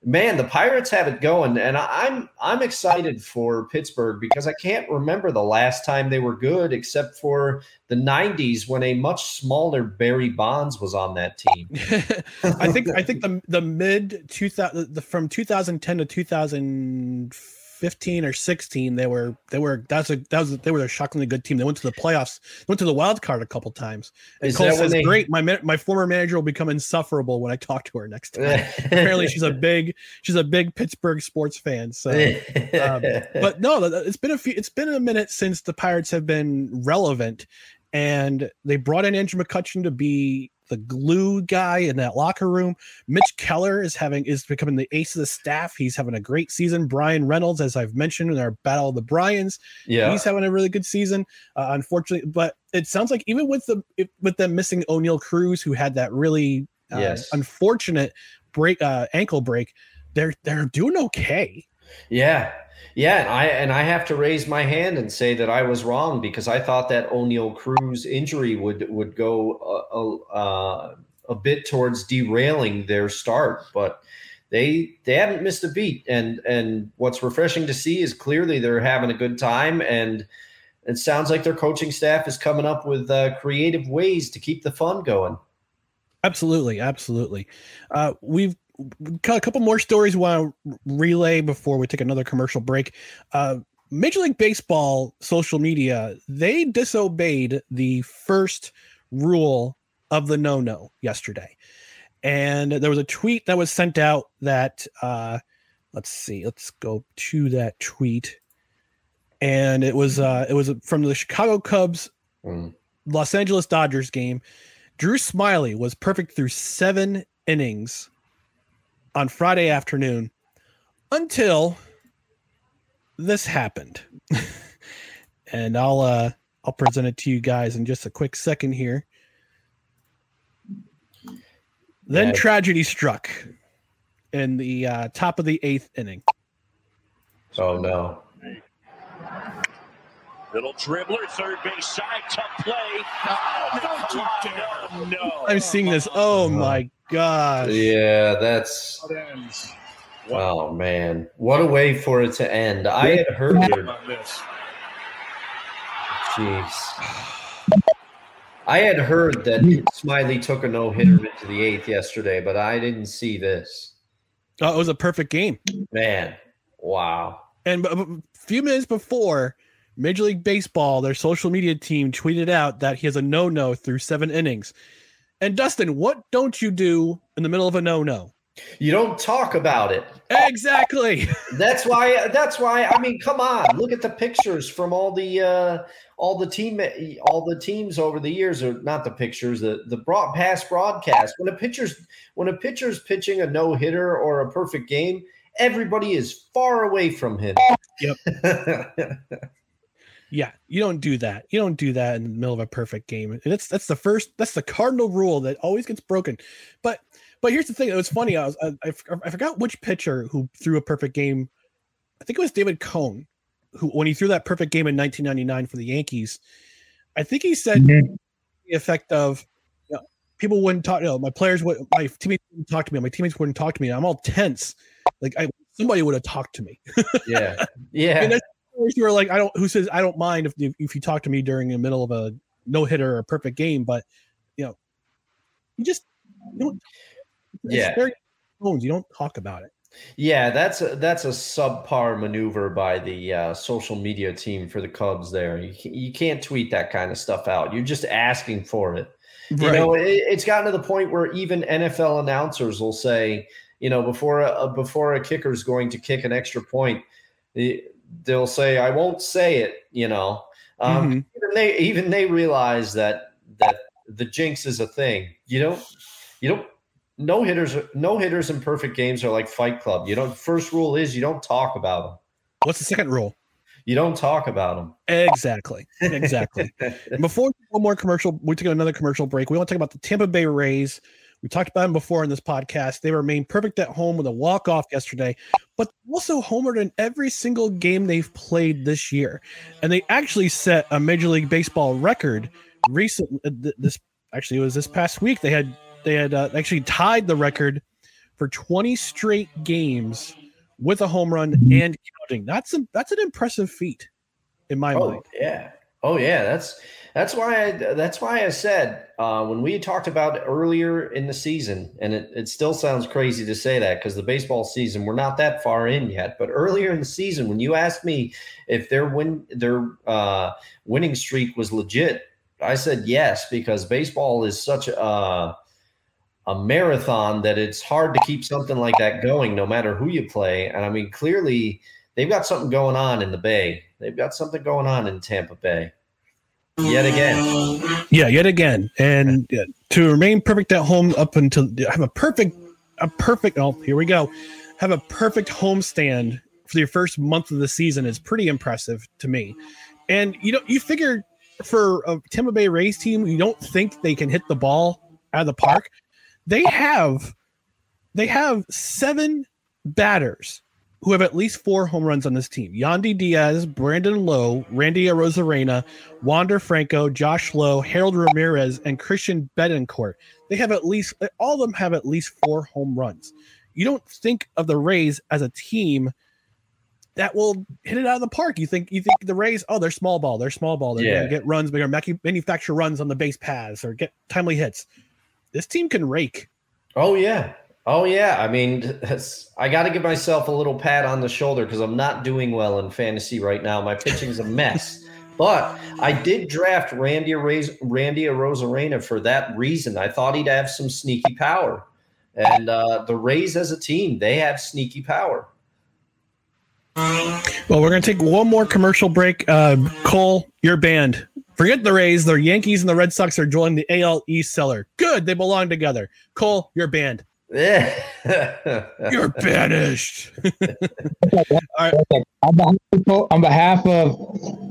man, the Pirates have it going, and I'm I'm excited for Pittsburgh because I can't remember the last time they were good, except for the '90s when a much smaller Barry Bonds was on that team. I think I think the the mid 2000 the, from 2010 to 2000 15 or 16 they were they were that's a that was they were a shockingly good team. They went to the playoffs went to the wild card a couple times. And Cole says they... great my my former manager will become insufferable when I talk to her next time. Apparently she's a big she's a big Pittsburgh sports fan so um, but no it's been a few it's been a minute since the Pirates have been relevant and they brought in Andrew McCutchen to be the glue guy in that locker room. Mitch Keller is having is becoming the ace of the staff. He's having a great season. Bryan Reynolds, as I've mentioned in our battle of the Bryans, yeah, he's having a really good season. Uh, unfortunately, but it sounds like even with the with them missing Oneil Cruz, who had that really uh, yes. unfortunate break uh, ankle break, they're they're doing okay. Yeah, yeah, and I and I have to raise my hand and say that I was wrong because I thought that Oneil Cruz injury would would go a, a, a bit towards derailing their start, but they they haven't missed a beat. And and what's refreshing to see is clearly they're having a good time, and it sounds like their coaching staff is coming up with uh, creative ways to keep the fun going. Absolutely, absolutely. Uh, we've a couple more stories we want to relay before we take another commercial break. Uh, Major League Baseball social media they disobeyed the first rule of the no no yesterday, and there was a tweet that was sent out that uh, let's see, let's go to that tweet, and it was uh, it was from the Chicago Cubs mm. Los Angeles Dodgers game. Drew Smyly was perfect through seven innings on Friday afternoon until this happened. and I'll uh I'll present it to you guys in just a quick second here. Then yeah. tragedy struck in the uh, top of the eighth inning. Oh no. Little dribbler, third base side, tough play. Oh, no, no. I'm seeing this. Oh my gosh. Yeah, that's. Oh man, what a way for it to end! I had heard. About this. Jeez. I had heard that Smyly took a no hitter into the eighth yesterday, but I didn't see this. Oh, it was a perfect game. Man, wow. And a few minutes before, Major League Baseball, their social media team tweeted out that he has a no no through seven innings. And Dustin, what don't you do in the middle of a no no? You don't talk about it. Exactly. that's why. That's why. I mean, come on. Look at the pictures from all the uh, all the team all the teams over the years, or not the pictures, the the broad, past broadcast. When a pitcher's when a pitcher's pitching a no hitter or a perfect game, everybody is far away from him. Yep. Yeah, you don't do that. You don't do that in the middle of a perfect game. And that's that's the first that's the cardinal rule that always gets broken. But but here's the thing. It was funny. I was I, I forgot which pitcher who threw a perfect game. I think it was David Cone, who when he threw that perfect game in 1999 for the Yankees. I think he said mm-hmm. the effect of you know, people wouldn't talk. You know, my players would my teammates wouldn't talk to me. My teammates wouldn't talk to me. I'm all tense. Like I somebody would have talked to me. yeah, yeah. I mean, who are like, I don't, who says I don't mind if if you talk to me during the middle of a no hitter or a perfect game, but you know, you just you don't. Yeah. You don't talk about it. Yeah, that's a, that's a subpar maneuver by the uh, social media team for the Cubs. There, you you can't tweet that kind of stuff out. You're just asking for it. Right. You know, it, it's gotten to the point where even NFL announcers will say, you know, before a before a kicker's going to kick an extra point, they'll say, "I won't say it," you know. Um, mm-hmm. Even they even they realize that that the jinx is a thing. You don't you don't no hitters, no hitters in perfect games are like Fight Club. You don't. First rule is you don't talk about them. What's the second rule? You don't talk about them. Exactly. Exactly. Before one more commercial, we took another commercial break. We want to talk about the Tampa Bay Rays. We talked about them before in this podcast. They remained perfect at home with a walk off yesterday, but also homered in every single game they've played this year. And they actually set a Major League Baseball record recently. This actually it was this past week. They had they had uh, actually tied the record for 20 straight games with a home run and counting. That's a, that's an impressive feat in my oh, mind. Yeah. Oh yeah, that's that's why I that's why I said uh, when we talked about earlier in the season, and it, it still sounds crazy to say that because the baseball season we're not that far in yet. But earlier in the season, when you asked me if their win their uh, winning streak was legit, I said yes because baseball is such a a marathon that it's hard to keep something like that going no matter who you play. And I mean, clearly they've got something going on in the Bay. They've got something going on in Tampa Bay. Yet again. Yeah, yet again. And yeah, to remain perfect at home up until have a perfect, a perfect, oh, here we go. Have a perfect homestand for your first month of the season is pretty impressive to me. And you know, you figure for a Tampa Bay Rays team, you don't think they can hit the ball out of the park. They have they have seven batters who have at least four home runs on this team. Yandy Diaz, Brandon Lowe, Randy Arozarena, Wander Franco, Josh Lowe, Harold Ramirez, and Christian Bethancourt. They have at least all of them have at least four home runs. You don't think of the Rays as a team that will hit it out of the park. You think you think the Rays, oh, they're small ball, they're small ball, they're Yeah. gonna get runs, they're gonna manufacture runs on the base paths or get timely hits. This team can rake. Oh yeah. Oh yeah. I mean, I got to give myself a little pat on the shoulder because I'm not doing well in fantasy right now. My pitching's a mess. but I did draft Randy Randy Arozarena for that reason. I thought he'd have some sneaky power, and uh, the Rays as a team, they have sneaky power. Well, we're to take one more commercial break. Uh, Cole, your band. Forget the Rays. The Yankees and the Red Sox are joining the AL East cellar. Good. They belong together. Cole, your band. Yeah. You're banished. On behalf of, on behalf of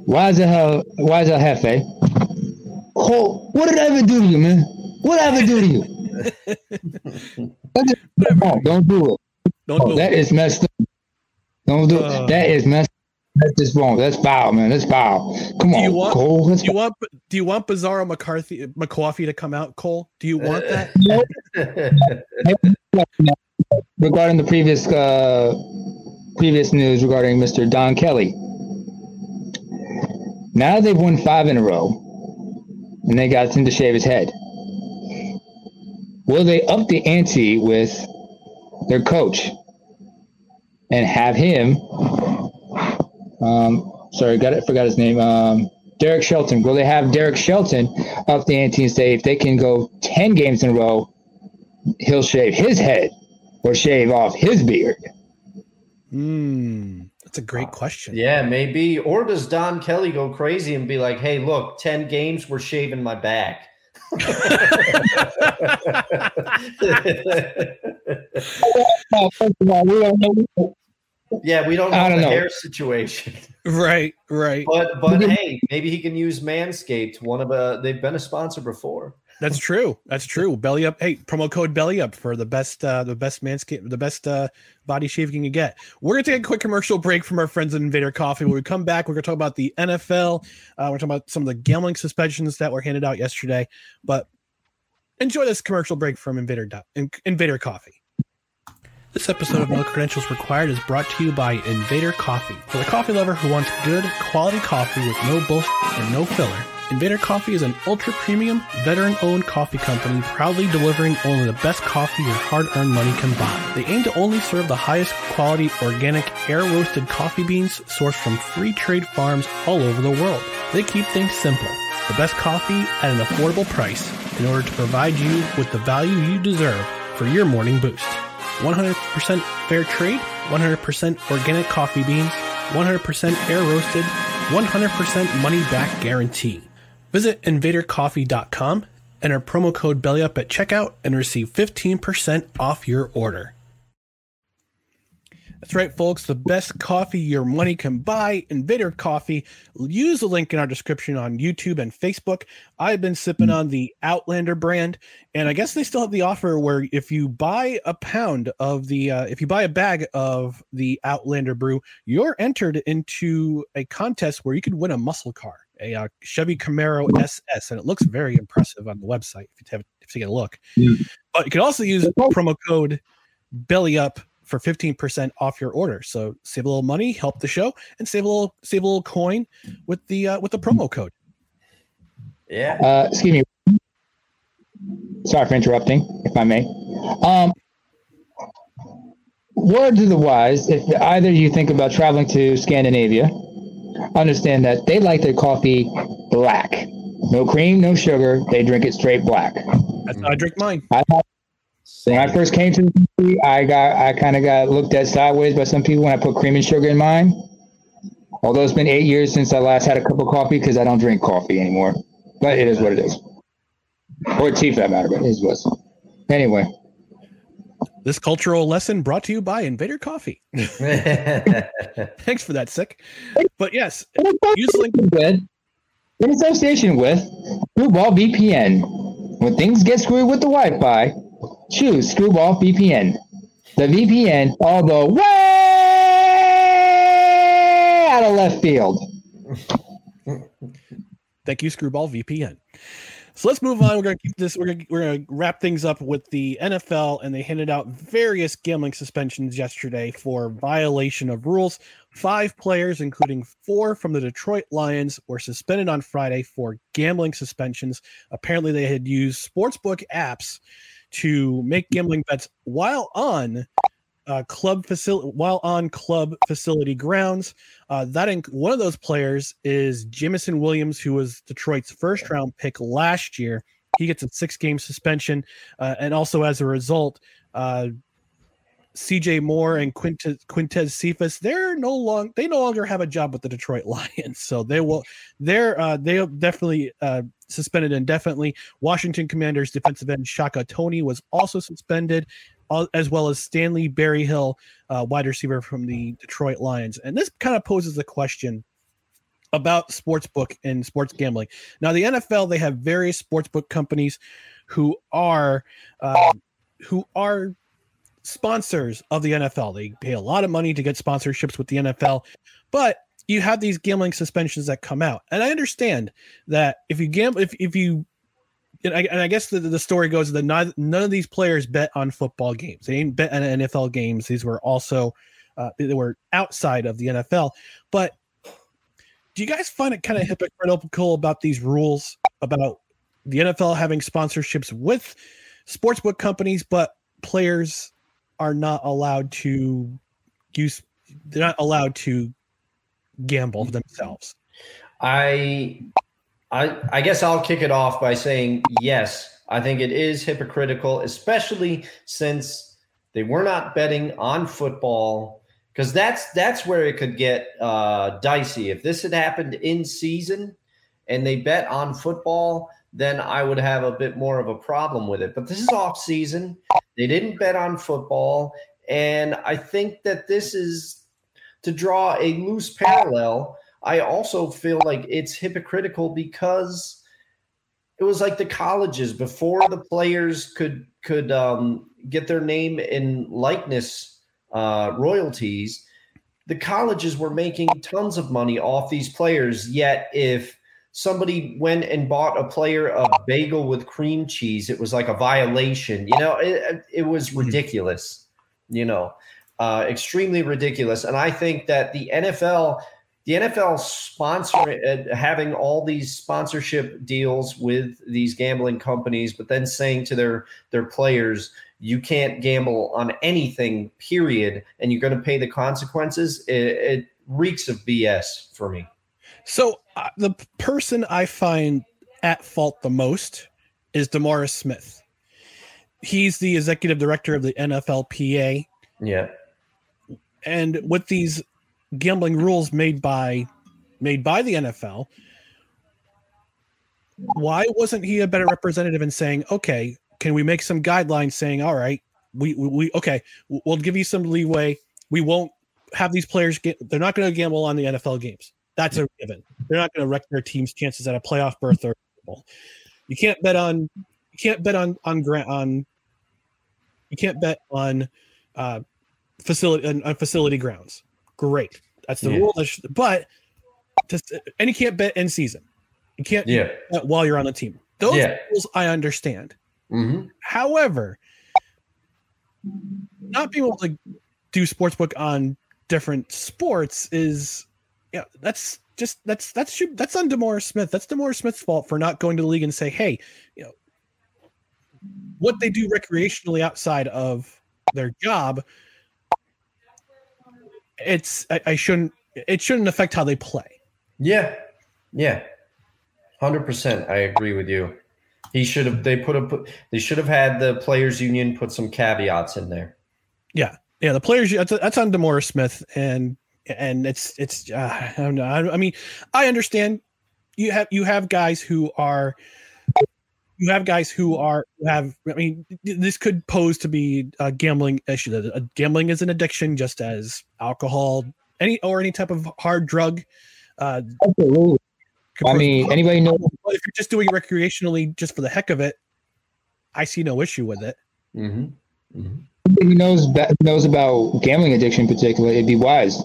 Waza Waza Hefe, Cole, what did I ever do to you, man? What did I ever do to you? Don't- Don't do it. Don't Oh, do that it. is messed up. Don't do Uh. it. That is messed That's just wrong. That's foul, man. That's foul. Come Do you on, want- Cole. Let's Do you want do you want Bizarro McCarthy McCoffee to come out, Cole? Do you want that? regarding the previous uh, previous news regarding Mr. Don Kelly. Now they've won five in a row, and they got him to shave his head. Will they up the ante with their coach and have him? Um, sorry, got it. Forgot his name. Um, Derek Shelton. Will they have Derek Shelton up the ante and say if they can go ten games in a row, he'll shave his head or shave off his beard. Hmm, that's a great question. yeah, maybe. Or does Don Kelly go crazy and be like, "Hey, look, ten games, we're shaving my back." First of all, we don't know. Yeah, we don't know I don't the know. hair situation. Right, right. But but hey, maybe he can use Manscaped. One of a they've been a sponsor before. That's true. That's true. Belly up. Hey, promo code belly up for the best, uh, the best manscape, the best uh, body shave you can get. We're gonna take a quick commercial break from our friends at Invader Coffee. When we come back, we're gonna talk about the NFL. Uh, we're talking about some of the gambling suspensions that were handed out yesterday. But enjoy this commercial break from Invader Invader Coffee. This episode of No Credentials Required is brought to you by Invader Coffee. For the coffee lover who wants good, quality coffee with no bullshit and no filler, Invader Coffee is an ultra premium, veteran owned coffee company proudly delivering only the best coffee your hard earned money can buy. They aim to only serve the highest quality, organic, air roasted coffee beans sourced from free trade farms all over the world. They keep things simple the best coffee at an affordable price in order to provide you with the value you deserve for your morning boost. 100% fair trade, 100% organic coffee beans, 100% air roasted, 100% money back guarantee. Visit invadercoffee.com, Enter promo code BELLYUP at checkout and receive 15% off your order. That's right, folks. The best coffee your money can buy, Invader Coffee. Use the link in our description on YouTube and Facebook. I've been sipping on the Outlander brand, and I guess they still have the offer where if you buy a pound of the, uh, if you buy a bag of the Outlander brew, you're entered into a contest where you could win a muscle car, a uh, Chevy Camaro SS, and it looks very impressive on the website if you have if you get a look. But you can also use promo code Belly Up for 15% off your order. So save a little money, help the show, and save a little save a little coin with the uh, with the promo code. Yeah. Uh, excuse me. Sorry for interrupting, if I may. Um, word to the wise: if either you think about traveling to Scandinavia, understand that they like their coffee black, no cream, no sugar. They drink it straight black. That's how I drink mine. I when I first came to the country, I got I kind of got looked at sideways by some people when I put cream and sugar in mine. Although it's been eight years since I last had a cup of coffee because I don't drink coffee anymore. But it is what it is. Or tea for that matter, but it is what. it is. Anyway, This cultural lesson brought to you by Invader Coffee. Thanks for that, Sikk. But yes, use the link. with in association with Screwball VPN. When things get screwy with the Wi-Fi, choose Screwball VPN. The VPN all the way out of left field. Thank you, Screwball VPN. So let's move on. We're gonna keep this. We're gonna we're gonna wrap things up with the NFL, and they handed out various gambling suspensions yesterday for violation of rules. Five players, including four from the Detroit Lions, were suspended on Friday for gambling suspensions. Apparently, they had used sportsbook apps to make gambling bets while on uh, club facility while on club facility grounds. Uh, that inc- one of those players is Jameson Williams, who was Detroit's first round pick last year. He gets a six game suspension, uh, and also as a result, uh, CJ Moore and Quintez, Quintez Cephus they're no long they no longer have a job with the Detroit Lions, so they will they're uh, they definitely uh, suspended indefinitely. Washington Commanders defensive end Shaka Toney was also suspended as well as Stanley Berryhill, uh, wide receiver from the Detroit Lions. And this kind of poses a question about sportsbook and sports gambling. Now, the NFL they have various sportsbook companies who are uh, who are sponsors of the NFL. They pay a lot of money to get sponsorships with the NFL, but you have these gambling suspensions that come out. And I understand that if you gamble, if, if you and I, and I guess the, the story goes that none, none of these players bet on football games. They didn't bet on NFL games. These were also uh, they were outside of the NFL. But do you guys find it kind of hypocritical about these rules about the NFL having sponsorships with sportsbook companies, but players are not allowed to use? They're not allowed to gamble themselves. I, I, I guess I'll kick it off by saying yes. I think it is hypocritical, especially since they were not betting on football, because that's that's where it could get uh, dicey. If this had happened in season, and they bet on football, then I would have a bit more of a problem with it. But this is off season. They didn't bet on football, and I think that this is to draw a loose parallel. I also feel like it's hypocritical because it was like the colleges before the players could could um, get their name and likeness uh, royalties. The colleges were making tons of money off these players. Yet, if somebody went and bought a player a bagel with cream cheese, it was like a violation. You know, it, it was ridiculous. You know, uh, extremely ridiculous. And I think that the NFL, the NFL sponsor uh, having all these sponsorship deals with these gambling companies, but then saying to their their players, you can't gamble on anything, period, and you're going to pay the consequences. It, it reeks of BS for me. So uh, the person I find at fault the most is DeMaurice Smith. He's the executive director of the NFLPA, Yeah. and with these gambling rules made by made by the NFL, why wasn't he a better representative in saying, okay, can we make some guidelines saying, all right, we we, we okay, we'll give you some leeway. We won't have these players get. They're not going to gamble on the NFL games. That's a given. They're not going to wreck their team's chances at a playoff berth or. You can't bet on. You can't bet on on grant on. You can't bet on uh, facility on, on facility grounds. Great, that's the yeah. rule. But just, and you can't bet in season. You can't yeah. while you're on the team. Those yeah. rules I understand. Mm-hmm. However, not being able to do sportsbook on different sports is yeah, that's just that's that's that's on DeMaurice Smith. That's DeMaurice Smith's fault for not going to the league and say, hey, you know, what they do recreationally outside of their job, it's I, I shouldn't it shouldn't affect how they play. Yeah, yeah, hundred percent. I agree with you. He should have. They put a. They should have had the players' union put some caveats in there. Yeah, yeah. The players. That's, that's on DeMaurice Smith, and and it's it's. Uh, I don't know. I, I mean, I understand. You have you have guys who are. You have guys who are have. I mean, this could pose to be a gambling issue. Gambling is an addiction, just as alcohol, any or any type of hard drug. Uh, Absolutely. I mean, anybody know? If you're just doing it recreationally, just for the heck of it, I see no issue with it. Mm-hmm. Mm-hmm. He knows knows about gambling addiction in particular. It'd be wise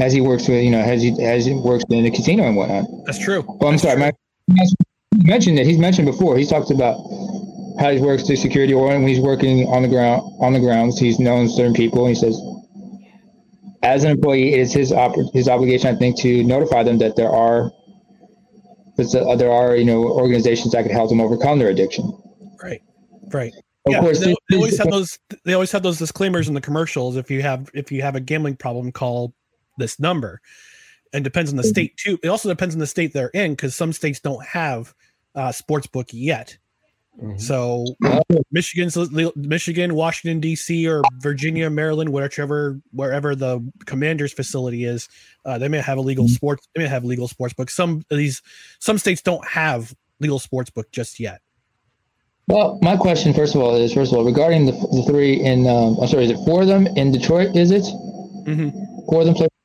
as he works with you know as he as he works in the casino and whatnot. That's true. Well, I'm That's sorry, my mentioned it. He's mentioned before. He's talked about how he works through security or when he's working on the ground on the grounds. He's known certain people. And he says, as an employee, it is his op- his obligation, I think, to notify them that there are uh, there are you know organizations that can help them overcome their addiction. Right, right. Of yeah, course, they, they always have those. They always have those disclaimers in the commercials. If you have if you have a gambling problem, call this number. And depends on the mm-hmm. state too. It also depends on the state they're in because some states don't have uh, sports book yet. Mm-hmm. So Michigan, Michigan, Washington D.C. or Virginia, Maryland, whichever wherever the commander's facility is, uh, they may have a legal mm-hmm. sports. They may have legal sports book. Some of these, some states don't have legal sports book just yet. Well, my question, first of all, is first of all regarding the, the three in. Um, I'm sorry, is it four of them in Detroit? Is it mm-hmm. four of them play Detroit?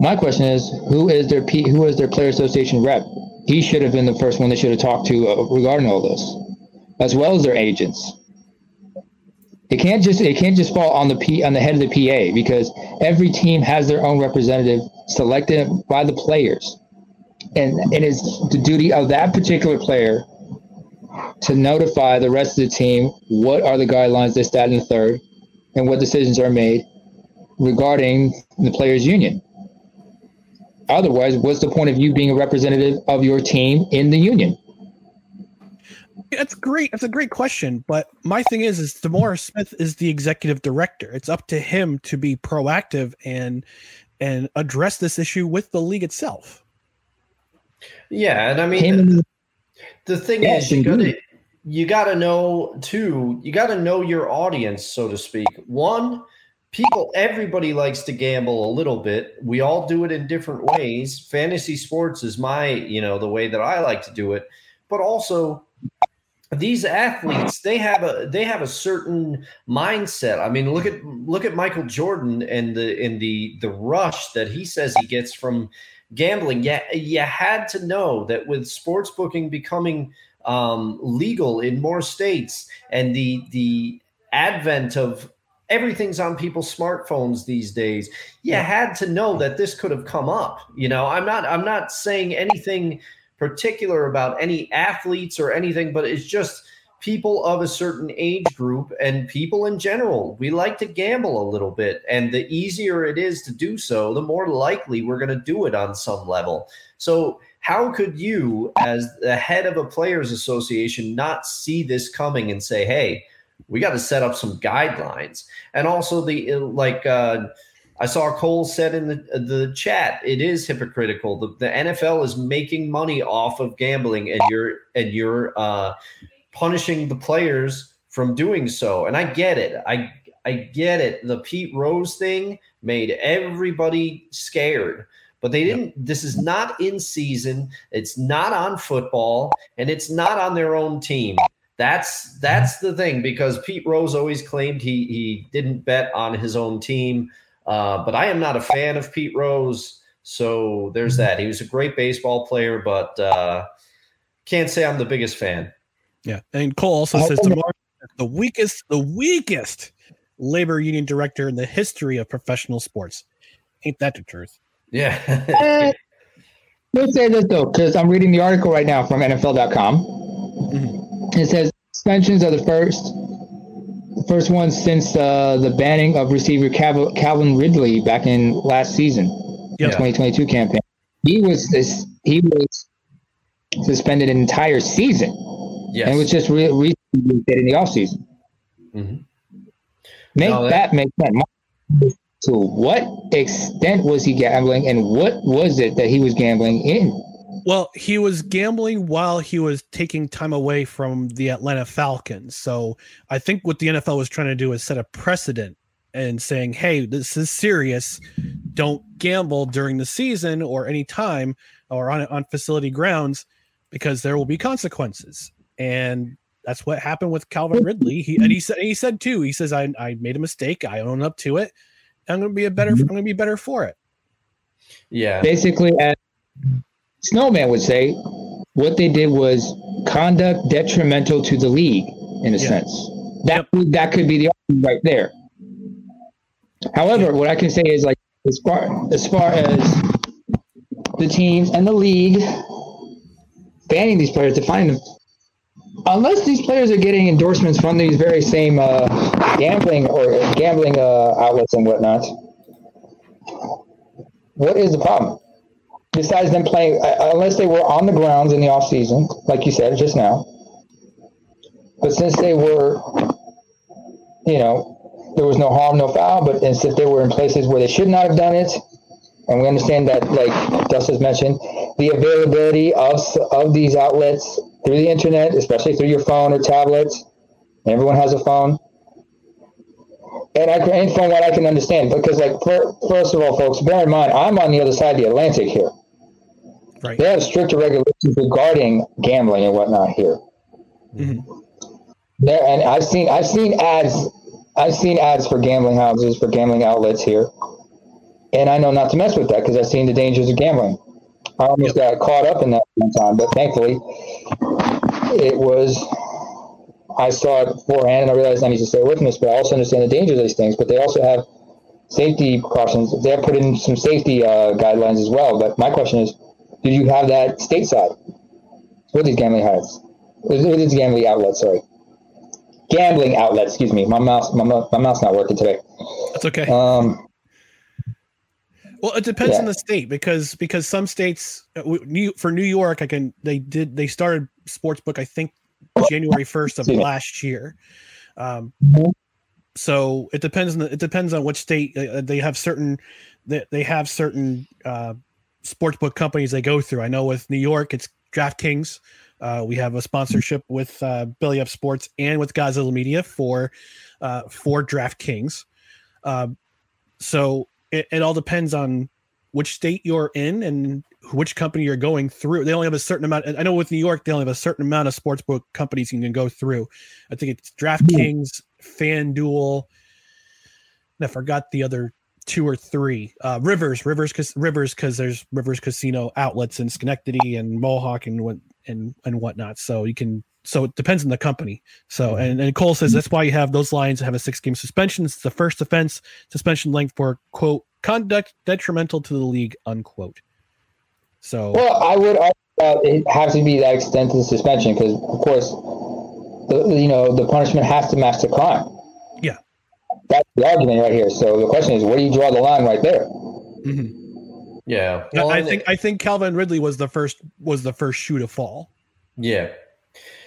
My question is, who is their P, who is their player association rep? He should have been the first one they should have talked to uh, regarding all this as well as their agents. It can't just it can't just fall on the P on the head of the PA because every team has their own representative selected by the players, and it is the duty of that particular player to notify the rest of the team what are the guidelines they stand in the third, and what decisions are made regarding the players' union. Otherwise, what's the point of you being a representative of your team in the union? That's great. That's a great question. But my thing is, is DeMaurice Smith is the executive director. It's up to him to be proactive and and address this issue with the league itself. Yeah, and I mean, the, the thing is, you gotta you gotta know too. You gotta know your audience, so to speak. One, people, everybody likes to gamble a little bit. We all do it in different ways. Fantasy sports is my, you know, the way that I like to do it. But also, these athletes they have a they have a certain mindset i mean look at look at michael jordan and the in the the rush that he says he gets from gambling yeah you had to know that with sports booking becoming um, legal in more states and the the advent of everything's on people's smartphones these days you had to know that this could have come up you know i'm not i'm not saying anything particular about any athletes or anything, but it's just people of a certain age group and people in general. We like to gamble a little bit, and the easier it is to do so, the more likely we're going to do it on some level. So, how could you, as the head of a players' association, not see this coming and say, hey, we got to set up some guidelines? And also, the like, uh, I saw Cole said in the the chat, it is hypocritical. The, the NFL is making money off of gambling, and you're and you're uh, punishing the players from doing so. And I get it. I I get it. The Pete Rose thing made everybody scared. but they didn't. This is not in season. It's not on football, and it's not on their own team. That's that's the thing because Pete Rose always claimed he he didn't bet on his own team. Uh, but I am not a fan of Pete Rose, so there's that. He was a great baseball player, but uh, can't say I'm the biggest fan. Yeah, and Cole also says tomorrow the weakest, the weakest labor union director in the history of professional sports. Ain't that the truth? Yeah. Let's say this though, because I'm reading the article right now from NFL.com. Mm-hmm. It says suspensions are the first, the first one since uh, the banning of receiver Calvin, Calvin Ridley back in last season, Yeah. 2022 campaign. He was this. He was suspended an entire season, yes. and it was just re- recently in the offseason. Mhm. Make No, that make sense. To what extent was he gambling, and what was it that he was gambling in? Well, he was gambling while he was taking time away from the Atlanta Falcons. So I think what the NFL was trying to do is set a precedent and saying, hey, this is serious. Don't gamble during the season or any time or on, on facility grounds because there will be consequences. And that's what happened with Calvin Ridley. He and he said he said too, he says, I, I made a mistake. I own up to it. I'm gonna be a better I'm gonna be better for it. yeah. Basically, as Snowman would say, what they did was conduct detrimental to the league, in a Yeah. sense. That that could be the argument right there. However, what I can say is like as far as far as the teams and the league banning these players, defining them. Unless these players are getting endorsements from these very same uh, gambling or gambling uh, outlets and whatnot, what is the problem? Besides them playing, uh, unless they were on the grounds in the off season, like you said just now. But since they were, you know, there was no harm, no foul. But instead, they were in places where they should not have done it, and we understand that, like Justice mentioned, the availability of of these outlets through the internet, especially through your phone or tablets. Everyone has a phone. And I and from what I can understand, because like for, first of all, folks, bear in mind, I'm on the other side of the Atlantic here. Right. They have stricter regulations regarding gambling and whatnot here. Mhm. There and I've seen I've seen ads I've seen ads for gambling houses for gambling outlets here, and I know not to mess with that because I've seen the dangers of gambling. I almost got caught up in that one time, but thankfully, it was. I saw it beforehand, and I realized I need to stay away from this. But I also understand the dangers of these things. But they also have safety precautions. They have put in some safety uh, guidelines as well. But my question is, did you have that stateside with these gambling outlets? With, with these gambling outlets, sorry, gambling outlets. Excuse me, my mouse, my, my mouse not working today. That's okay. Um, Well, it depends Yeah. on the state because because some states, uh, for New York, I can they did they started sportsbook I think January first of last year. Um, Mhm. so it depends on the, it depends on which state uh, they have certain they, they have certain uh, sportsbook companies they go through. I know with New York it's DraftKings. Uh, we have a sponsorship with uh, Belly Up Sports and with Godzilla Media for uh, for DraftKings. Um, so it, it all depends on which state you're in and which company you're going through. They only have a certain amount. I know with New York, they only have a certain amount of sportsbook companies you can go through. I think it's DraftKings, FanDuel. And I forgot the other two or three. Uh, Rivers, Rivers, because Rivers, because there's Rivers Casino outlets in Schenectady and Mohawk and what and and whatnot. So you can. So it depends on the company. So and, and Cole says that's why you have those lines that have a six game suspension. It's the first offense suspension length for quote conduct detrimental to the league unquote. So well, I would argue that it has to be that extent of suspension because, of course, the, you know the punishment has to match the crime. Yeah. that's the argument right here. So the question is, where do you draw the line right there? mhm. Yeah. I- Well, I and think I think Calvin Ridley was the first was the first shoe to fall. Yeah.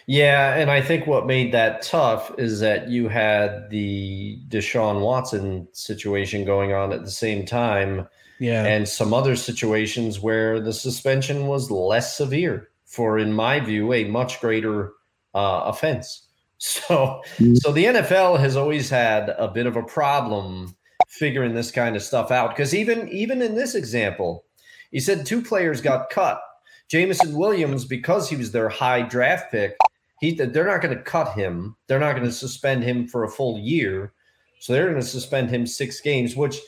Yeah, and I think what made that tough is that you had the Deshaun Watson situation going on at the same time Yeah. and some other situations where the suspension was less severe for in my view a much greater uh, offense. So mm-hmm. so the NFL has always had a bit of a problem figuring this kind of stuff out because even even in this example, He said two players got cut. Jameson Williams, because he was their high draft pick, he they're not going to cut him. They're not going to suspend him for a full year. So they're going to suspend him six games, which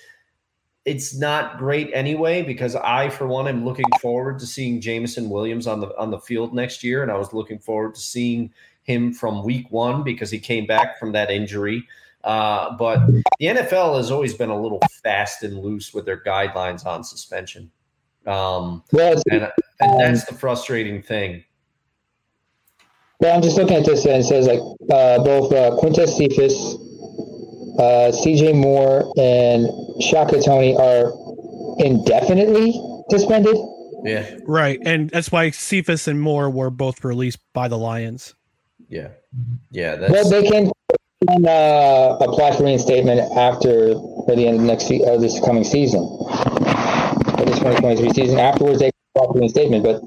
it's not great anyway because I, for one, am looking forward to seeing Jameson Williams on the on the field next year, and I was looking forward to seeing him from week one because he came back from that injury. Uh, but the NFL has always been a little fast and loose with their guidelines on suspension. Um, Well, and, and that's the frustrating thing. Well, I'm just looking at this and it says like uh, both uh, Quintez Cephus, uh, CJ Moore, and Shaka Toney are indefinitely suspended. Yeah, Right. And that's why Cephus and Moore were both released by the Lions. Yeah, yeah. Well, they can, can uh, apply for reinstatement after or the end of next se- uh, this coming season, for the 2023 season. Afterwards, they can apply for reinstatement. But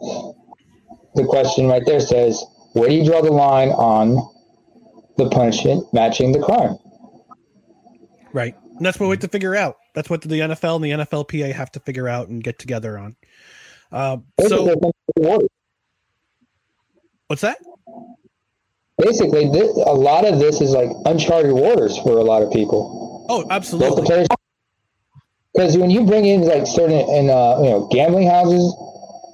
the question right there says, where do you draw the line on the punishment matching the crime? Right. And that's what we have to figure out. That's what the NFL and the NFLPA have to figure out and get together on. Uh, so what's that? Basically, this, a lot of this is like uncharted waters for a lot of people. Oh, absolutely. because when you bring in like certain and uh, you know gambling houses,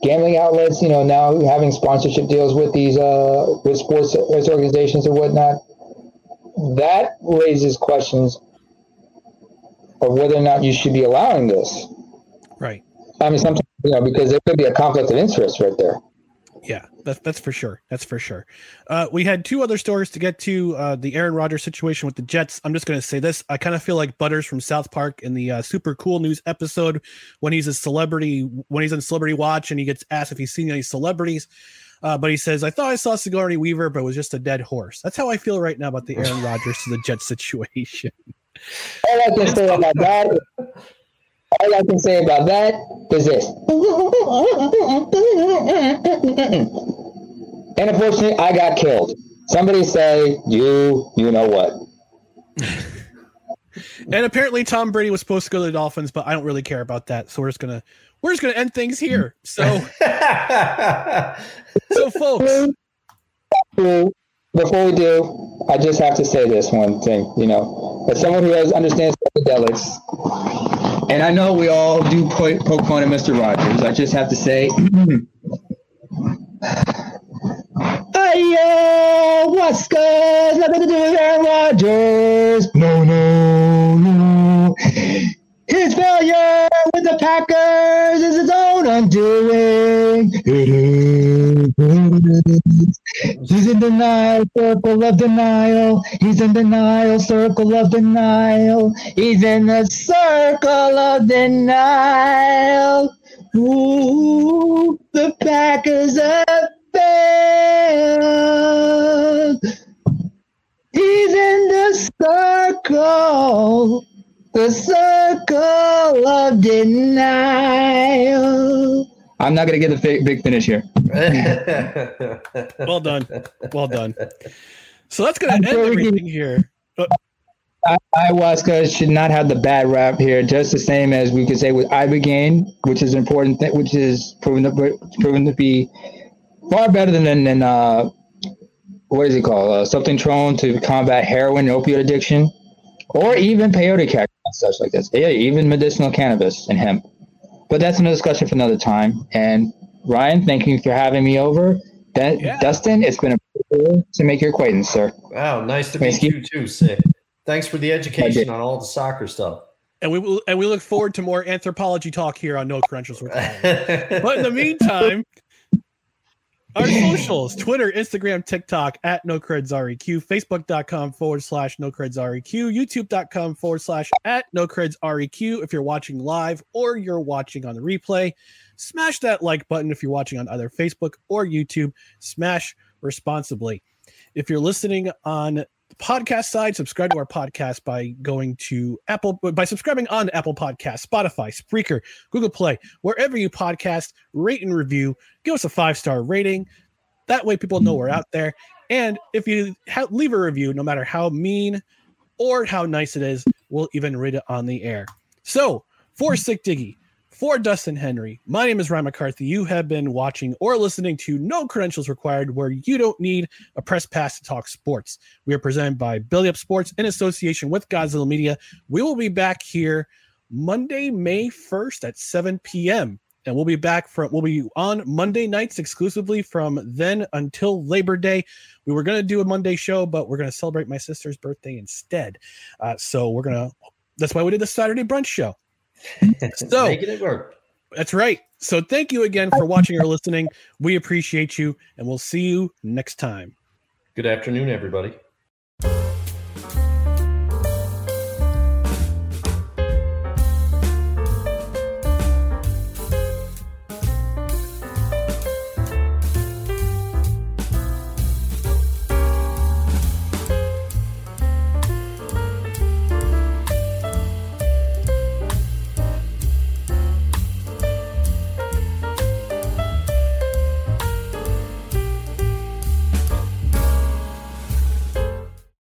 gambling outlets, you know now having sponsorship deals with these uh with sports sports organizations or whatnot, that raises questions of whether or not you should be allowing this. Right. I mean, sometimes you know because there could be a conflict of interest right there. Yeah, that's that's for sure. That's for sure. Uh, we had two other stories to get to. Uh, the Aaron Rodgers situation with the Jets. I'm just going to say this. I kind of feel like Butters from South Park in the uh, Super Cool News episode when he's a celebrity, when he's on Celebrity Watch and he gets asked if he's seen any celebrities. Uh, but he says, I thought I saw Sigourney Weaver, but it was just a dead horse. That's how I feel right now about the Aaron Rodgers to the Jets situation. All I can say about that, all I can say about that is this. And unfortunately, I got killed. Somebody say, you, you know what? And apparently Tom Brady was supposed to go to the Dolphins, but I don't really care about that. So we're just gonna we're just gonna end things here. So so folks, Before we do, I just have to say this one thing. You know, as someone who has understands psychedelics, and I know we all do po- poke fun at Mr. Rogers, I just have to say, ayahuasca, nothing to do with Aaron Rodgers. No, no, no. His failure with the Packers is his own undoing. It is. Denial, circle of denial. He's in denial, circle of denial. He's in the circle of denial. Ooh, the Packers have failed. He's in the circle, the circle of denial. I'm not gonna get the big, big finish here. well done, well done. So that's gonna end sure we can- everything here. I- Ayahuasca should not have the bad rap here, just the same as we could say with ibogaine, which is important, th- which is proven to proven to be far better than than uh, what is it called? Uh, something thrown to combat heroin and opioid addiction, or even peyote cactus and such like this. Yeah, even medicinal cannabis and hemp. But that's another discussion for another time. And Ryan, thank you for having me over. Dan- Yeah. Dustin, it's been a pleasure to make your acquaintance, sir. wow, nice to Thank meet you. you too, Sikk. Thanks for the education on all the soccer stuff. And we will and we look forward to more anthropology talk here on No Credentials Required. But in the meantime, our socials Twitter, Instagram, TikTok at no creds REQ, Facebook.com forward slash no creds REQ, YouTube.com forward slash at no creds REQ. If you're watching live or you're watching on the replay, smash that like button if you're watching on either Facebook or YouTube. Smash responsibly. If you're listening on podcast side, subscribe to our podcast by going to Apple by subscribing on Apple Podcast, Spotify, Spreaker, Google Play, wherever you podcast, rate and review, give us a five star rating. That way, people know we're out there. And if you ha- leave a review, no matter how mean or how nice it is, we'll even read it on the air. So, for Sikk Diggy, For Dustin Henry, my name is Ryan McCarthy. You have been watching or listening to No Credentials Required, where you don't need a press pass to talk sports. We are presented by Belly Up Sports in association with Godzilla Media. We will be back here Monday, May 1st at 7 p.m. And we'll be back from we'll be on Monday nights exclusively from then until Labor Day. We were gonna do a Monday show, but we're gonna celebrate my sister's birthday instead. Uh, so we're gonna that's why we did the Saturday brunch show. So Making it work. that's right. So thank you again for watching or listening. We appreciate you, and we'll see you next time. Good afternoon, everybody.